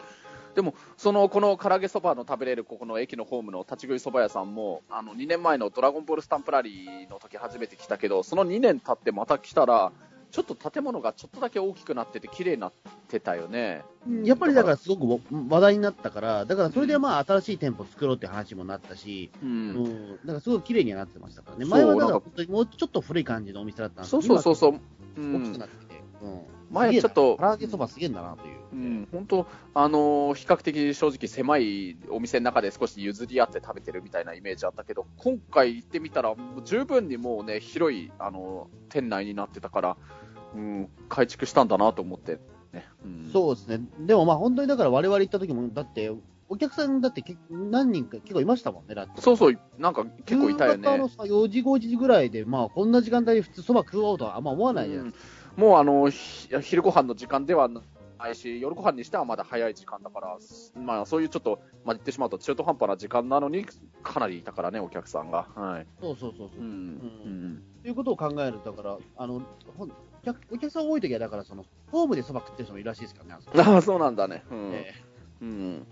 でも、そのこの唐揚げそばの食べれるここの駅のホームの立ち食いそば屋さんも、あの2年前のドラゴンボールスタンプラリーの時初めて来たけど、その2年経ってまた来たら、ちょっと建物がちょっとだけ大きくなってて、綺麗になってたよね。やっぱりだからすごく話題になったから、だからそれでまあ新しい店舗作ろうって話もなったし、ううん、ん。だからすごい綺麗にはなってましたからね。そう前はだから本当にもうちょっと古い感じのお店だったんですそうそうそうそう。う今大きくんなってて、うん。前ちょっと唐揚げそばすげえんだなという。うん、本当、あのー比較的正直狭いお店の中で少し譲り合って食べてるみたいなイメージあったけど、今回行ってみたら、十分にもうね、広い、あのー店内になってたから、うん、改築したんだなと思って、ね。うん、そうですね。でもまあ本当にだから我々行った時も、だって、お客さんだって結何人か結構いましたもんね、だって。そうそう、なんか結構いたよね夕方の。さ、4時5時ぐらいで、まあこんな時間帯で普通そば食おうとはあんま思わないじゃないですか。うんもうあのひ昼ご飯の時間ではないし、夜ご飯にしてはまだ早い時間だから、まあそういうちょっと、まあ、言ってしまうと中途半端な時間なのに、かなりいたからね、お客さんが。はい。そうそうそうそう。うん。ううんん。ということを考えると、だから、あの、ほんお客お客さん多い時は、だからその、ホームでそば食ってる人もいるらしいですからね、あそうなんだね。うん。ええうん。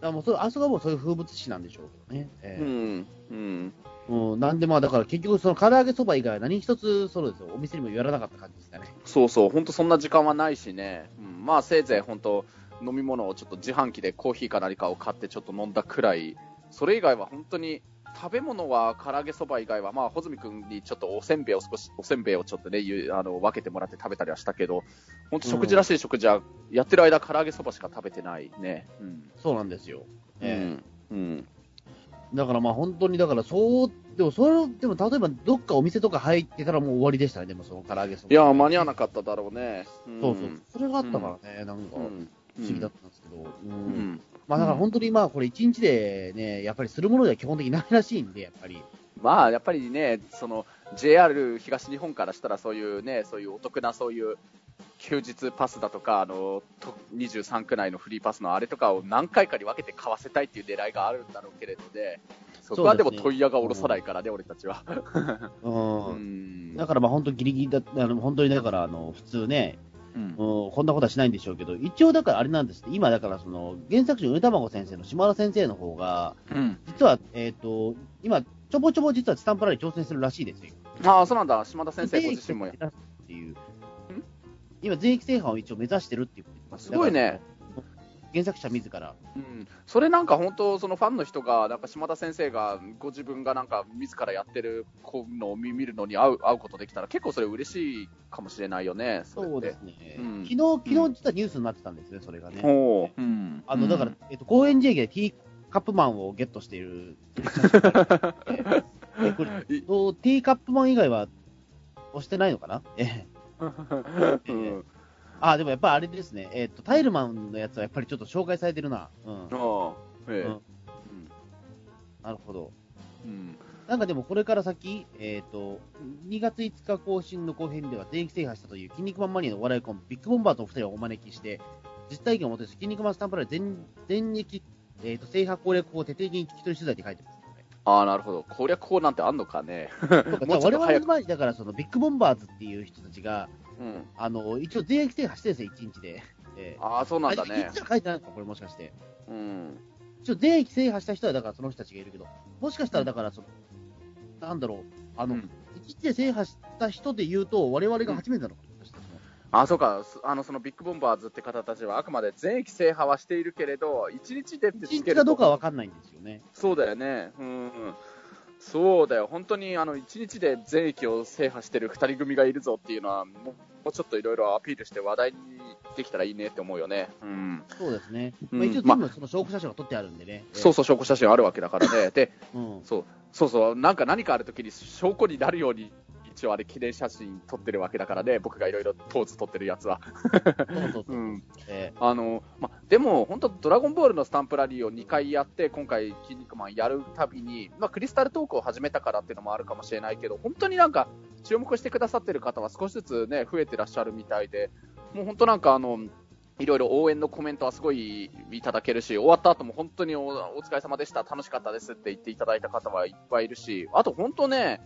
だもうそれあそこはもうそういう風物詩なんでしょうけどね。ええうん。うん。うん、なんでまあ、だから結局、その唐揚げそば以外は何一つ、そうですよ、お店にもやらなかった感じですかね。そうそう、本当そんな時間はないしね。うん、まあせいぜい本当飲み物をちょっと自販機でコーヒーか何かを買ってちょっと飲んだくらい、それ以外は本当に食べ物は唐揚げそば以外は、まあ、穂積君にちょっとおせんべいを少し、おせんべいをちょっとね、ゆあの分けてもらって食べたりはしたけど、本当食事らしい食事は、やってる間、唐揚げそばしか食べてないね。うん。そうなんですよ。えうん。うん。えだからまあ本当に、だからそう、でもそれ、でも例えばどっかお店とか入ってたらもう終わりでしたね、でもその唐揚げそば。いや、間に合わなかっただろうね。んそうそう。それがあったからね、なんかうん。不思議だったんですけど。うんうん。まあだから本当にまあこれ一日でね、やっぱりするものでは基本的にないらしいんで、やっぱり。まあ、やっぱりね、その、JR 東日本からしたらそういうね、そういうお得なそういう休日パスだとか、あの、と23区内のフリーパスのあれとかを何回かに分けて買わせたいっていう狙いがあるんだろうけれどね、そこはでも問屋が下ろさないからね、俺たちは。うん。[LAUGHS] うんだからまあ本当ギリギリだ、あの本当にだからあの普通ね、うんうん、こんなことはしないんでしょうけど、一応だからあれなんですって、今だからその原作者の上卵先生の島田先生の方が、うん。実は、えっ、と、今、ちょぼちょぼ実はスタンプラリー挑戦するらしいですよ。ああ、そうなんだ。島田先生ご自身も。っていう。今、全域制覇を一応目指してるっていうことですすごいね。原作者自ら。うん、それなんか本当、そのファンの人が、なんか島田先生が、ご自分がなんか自らやってるのを見見るのに会う会うことできたら、結構それ嬉しいかもしれないよね、そうですね。うん昨日、昨日実はニュースになってたんですね、それがね。ほう。うん。あの、だから、えっと、高円寺駅でティーカップマンをゲットしている。えこれティーカップマン以外は押してないのかな？[LAUGHS] ええうん。あ、でもやっぱりあれですね。えっと、タイルマンのやつはやっぱりちょっと紹介されてるな。うん。ああ、ええうんなるほど。うん。なんかでもこれから先、えっ、と、2月5日更新の後編では全域制覇したという筋肉マンマニアのお笑いコンビ、ビッグボンバーとお二人をお招きして、実体験をもとに筋肉マンスタンプラリー全全域、えっ、と、制覇攻略法を徹底的に聞き取り取材って書いてます、ね。ああ、なるほど。攻略法なんてあんのかね。もう我。々の前に、だからそのビッグボンバーズっていう人たちが、うん。あの、一応全域制覇してるんですよ、1日で。えーああ、そうなんだあねい。つ書いてないのか、これもしかして。うん。一応全域制覇した人は、だからその人たちがいるけど、もしかしたらだからその、なんだろう、あの、うん一日で制覇した人で言うと、我々が初めてなのかあ、そうか。すあの、そのビッグボンバーズって方たちは、あくまで全域制覇はしているけれど、一日でって一日かどうかは分かんないんですよね。そうだよね。うん。そうだよ。本当に、あの、一日で全域を制覇してる二人組がいるぞっていうのは、もうもうちょっといろいろアピールして話題にできたらいいねって思うよね。うん。そうですね。うんまあ、一応全部その証拠写真が撮ってあるんでね。そうそう、証拠写真あるわけだからね。で、う。うん。そう、そうそう、なんか何かあるときに証拠になるように、一応あれ記念写真撮ってるわけだからね、僕がいろいろポーズ撮ってるやつは。あの、ま、でも、本当ドラゴンボールのスタンプラリーを2回やって、今回、筋肉マンやるたびに、まあ、クリスタルトークを始めたからっていうのもあるかもしれないけど、本当になんか、注目してくださってる方は少しずつね、増えてらっしゃるみたいで、もう本当なんかあの、いろいろ応援のコメントはすごいいただけるし、終わった後も本当におお疲れ様でした、楽しかったですって言っていただいた方はいっぱいいるし、あと本当ね、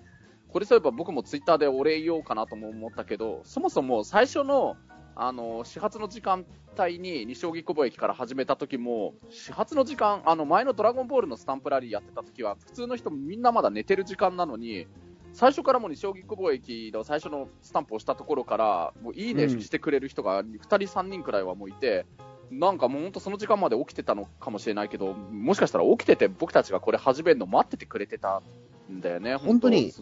これそういえば僕もツイッターでお礼言おうかなとも思ったけど、そもそも最初の、あの、始発の時間帯に西荻窪駅から始めた時も、始発の時間、あの前のドラゴンボールのスタンプラリーやってた時は、普通の人みんなまだ寝てる時間なのに、最初からもう西荻窪駅の最初のスタンプをしたところから、もういいねしてくれる人が2人、3人くらいはもういて、なんかもう本当その時間まで起きてたのかもしれないけど、もしかしたら起きてて僕たちがこれ始めるの待っててくれてたんだよね、本当に？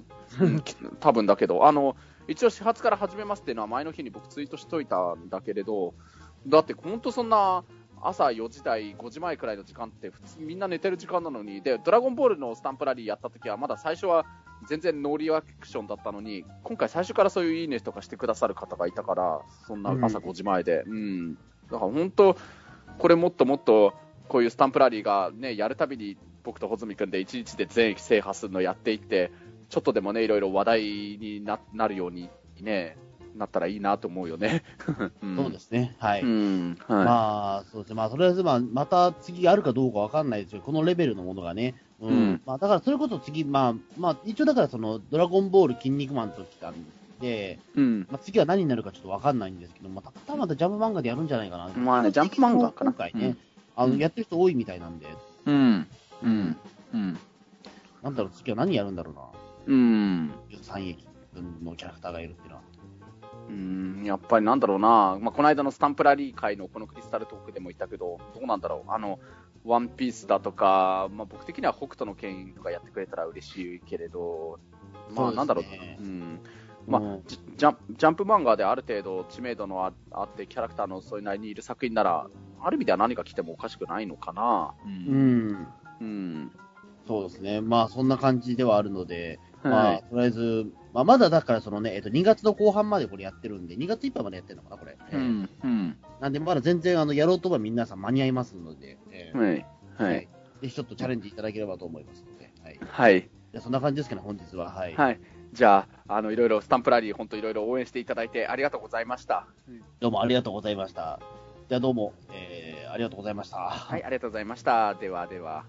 うん [LAUGHS] 多分だけど、あの、一応始発から始めますっていうのは前の日に僕ツイートしといたんだけれど、だって本当そんな朝4時台、5時前くらいの時間って普通みんな寝てる時間なのに、で、ドラゴンボールのスタンプラリーやった時はまだ最初は全然ノーリアクションだったのに、今回最初からそういういいねとかしてくださる方がいたから、そんな朝5時前で。うん。だから本当、これもっともっと、こういうスタンプラリーがね、やるたびに僕と穂積君で1日で全域制覇するのやっていって、ちょっとでもね、いろいろ話題にななるようにね、なったらいいなと思うよね。[LAUGHS] んそうですね。はい。うん。はい。まあ、そうですね。まあ、とりあえず、まあ、また次あるかどうかわかんないですよ。このレベルのものがね。うん。うんまあ、だから、それこそ次、まあ、まあ、一応だから、その、ドラゴンボール筋肉マンと来たんで、うん。まあ、次は何になるかちょっとわかんないんですけど、また、多分またジャンプ漫画でやるんじゃないかな。まあねジャンプ漫画かな今回ね、うんあの、うんやってる人多いみたいなんで、うん。うん。うん。なんだろう、次は何やるんだろうな。うん。13駅分のキャラクターがいるっていうのは。うん、やっぱりなんだろうな、まあ、この間のスタンプラリー会のこのクリスタルトークでも言ったけど、どうなんだろう、あの、ワンピースだとか、まあ、僕的には北斗の拳とかやってくれたら嬉しいけれど、まあ、なんだろう、ううん。まあ、ジジャンジャンプ漫画である程度知名度のああって、キャラクターのそれなりにいる作品なら、ある意味では何が来てもおかしくないのかな。う。うんん。うん。そうですね。まあ、そんな感じではあるので、まあ、はい。とりあえず、まあ、まだだからそのね、えっ、と、2月の後半までこれやってるんで、2月いっぱいまでやってるのかな、これ。えーうん。うん。なんで、まだ全然、あの、やろうとは皆さん間に合いますので、えーはい。はい。ぜひちょっとチャレンジいただければと思いますので、はい。はい。じゃあそんな感じですかね、本日は。はい。はい。じゃあ、あの、いろいろスタンプラリー、本当いろいろ応援していただいてありがとうございました。どうもありがとうございました。じゃあどうも、えー、ありがとうございました。はい、ありがとうございました。ではでは。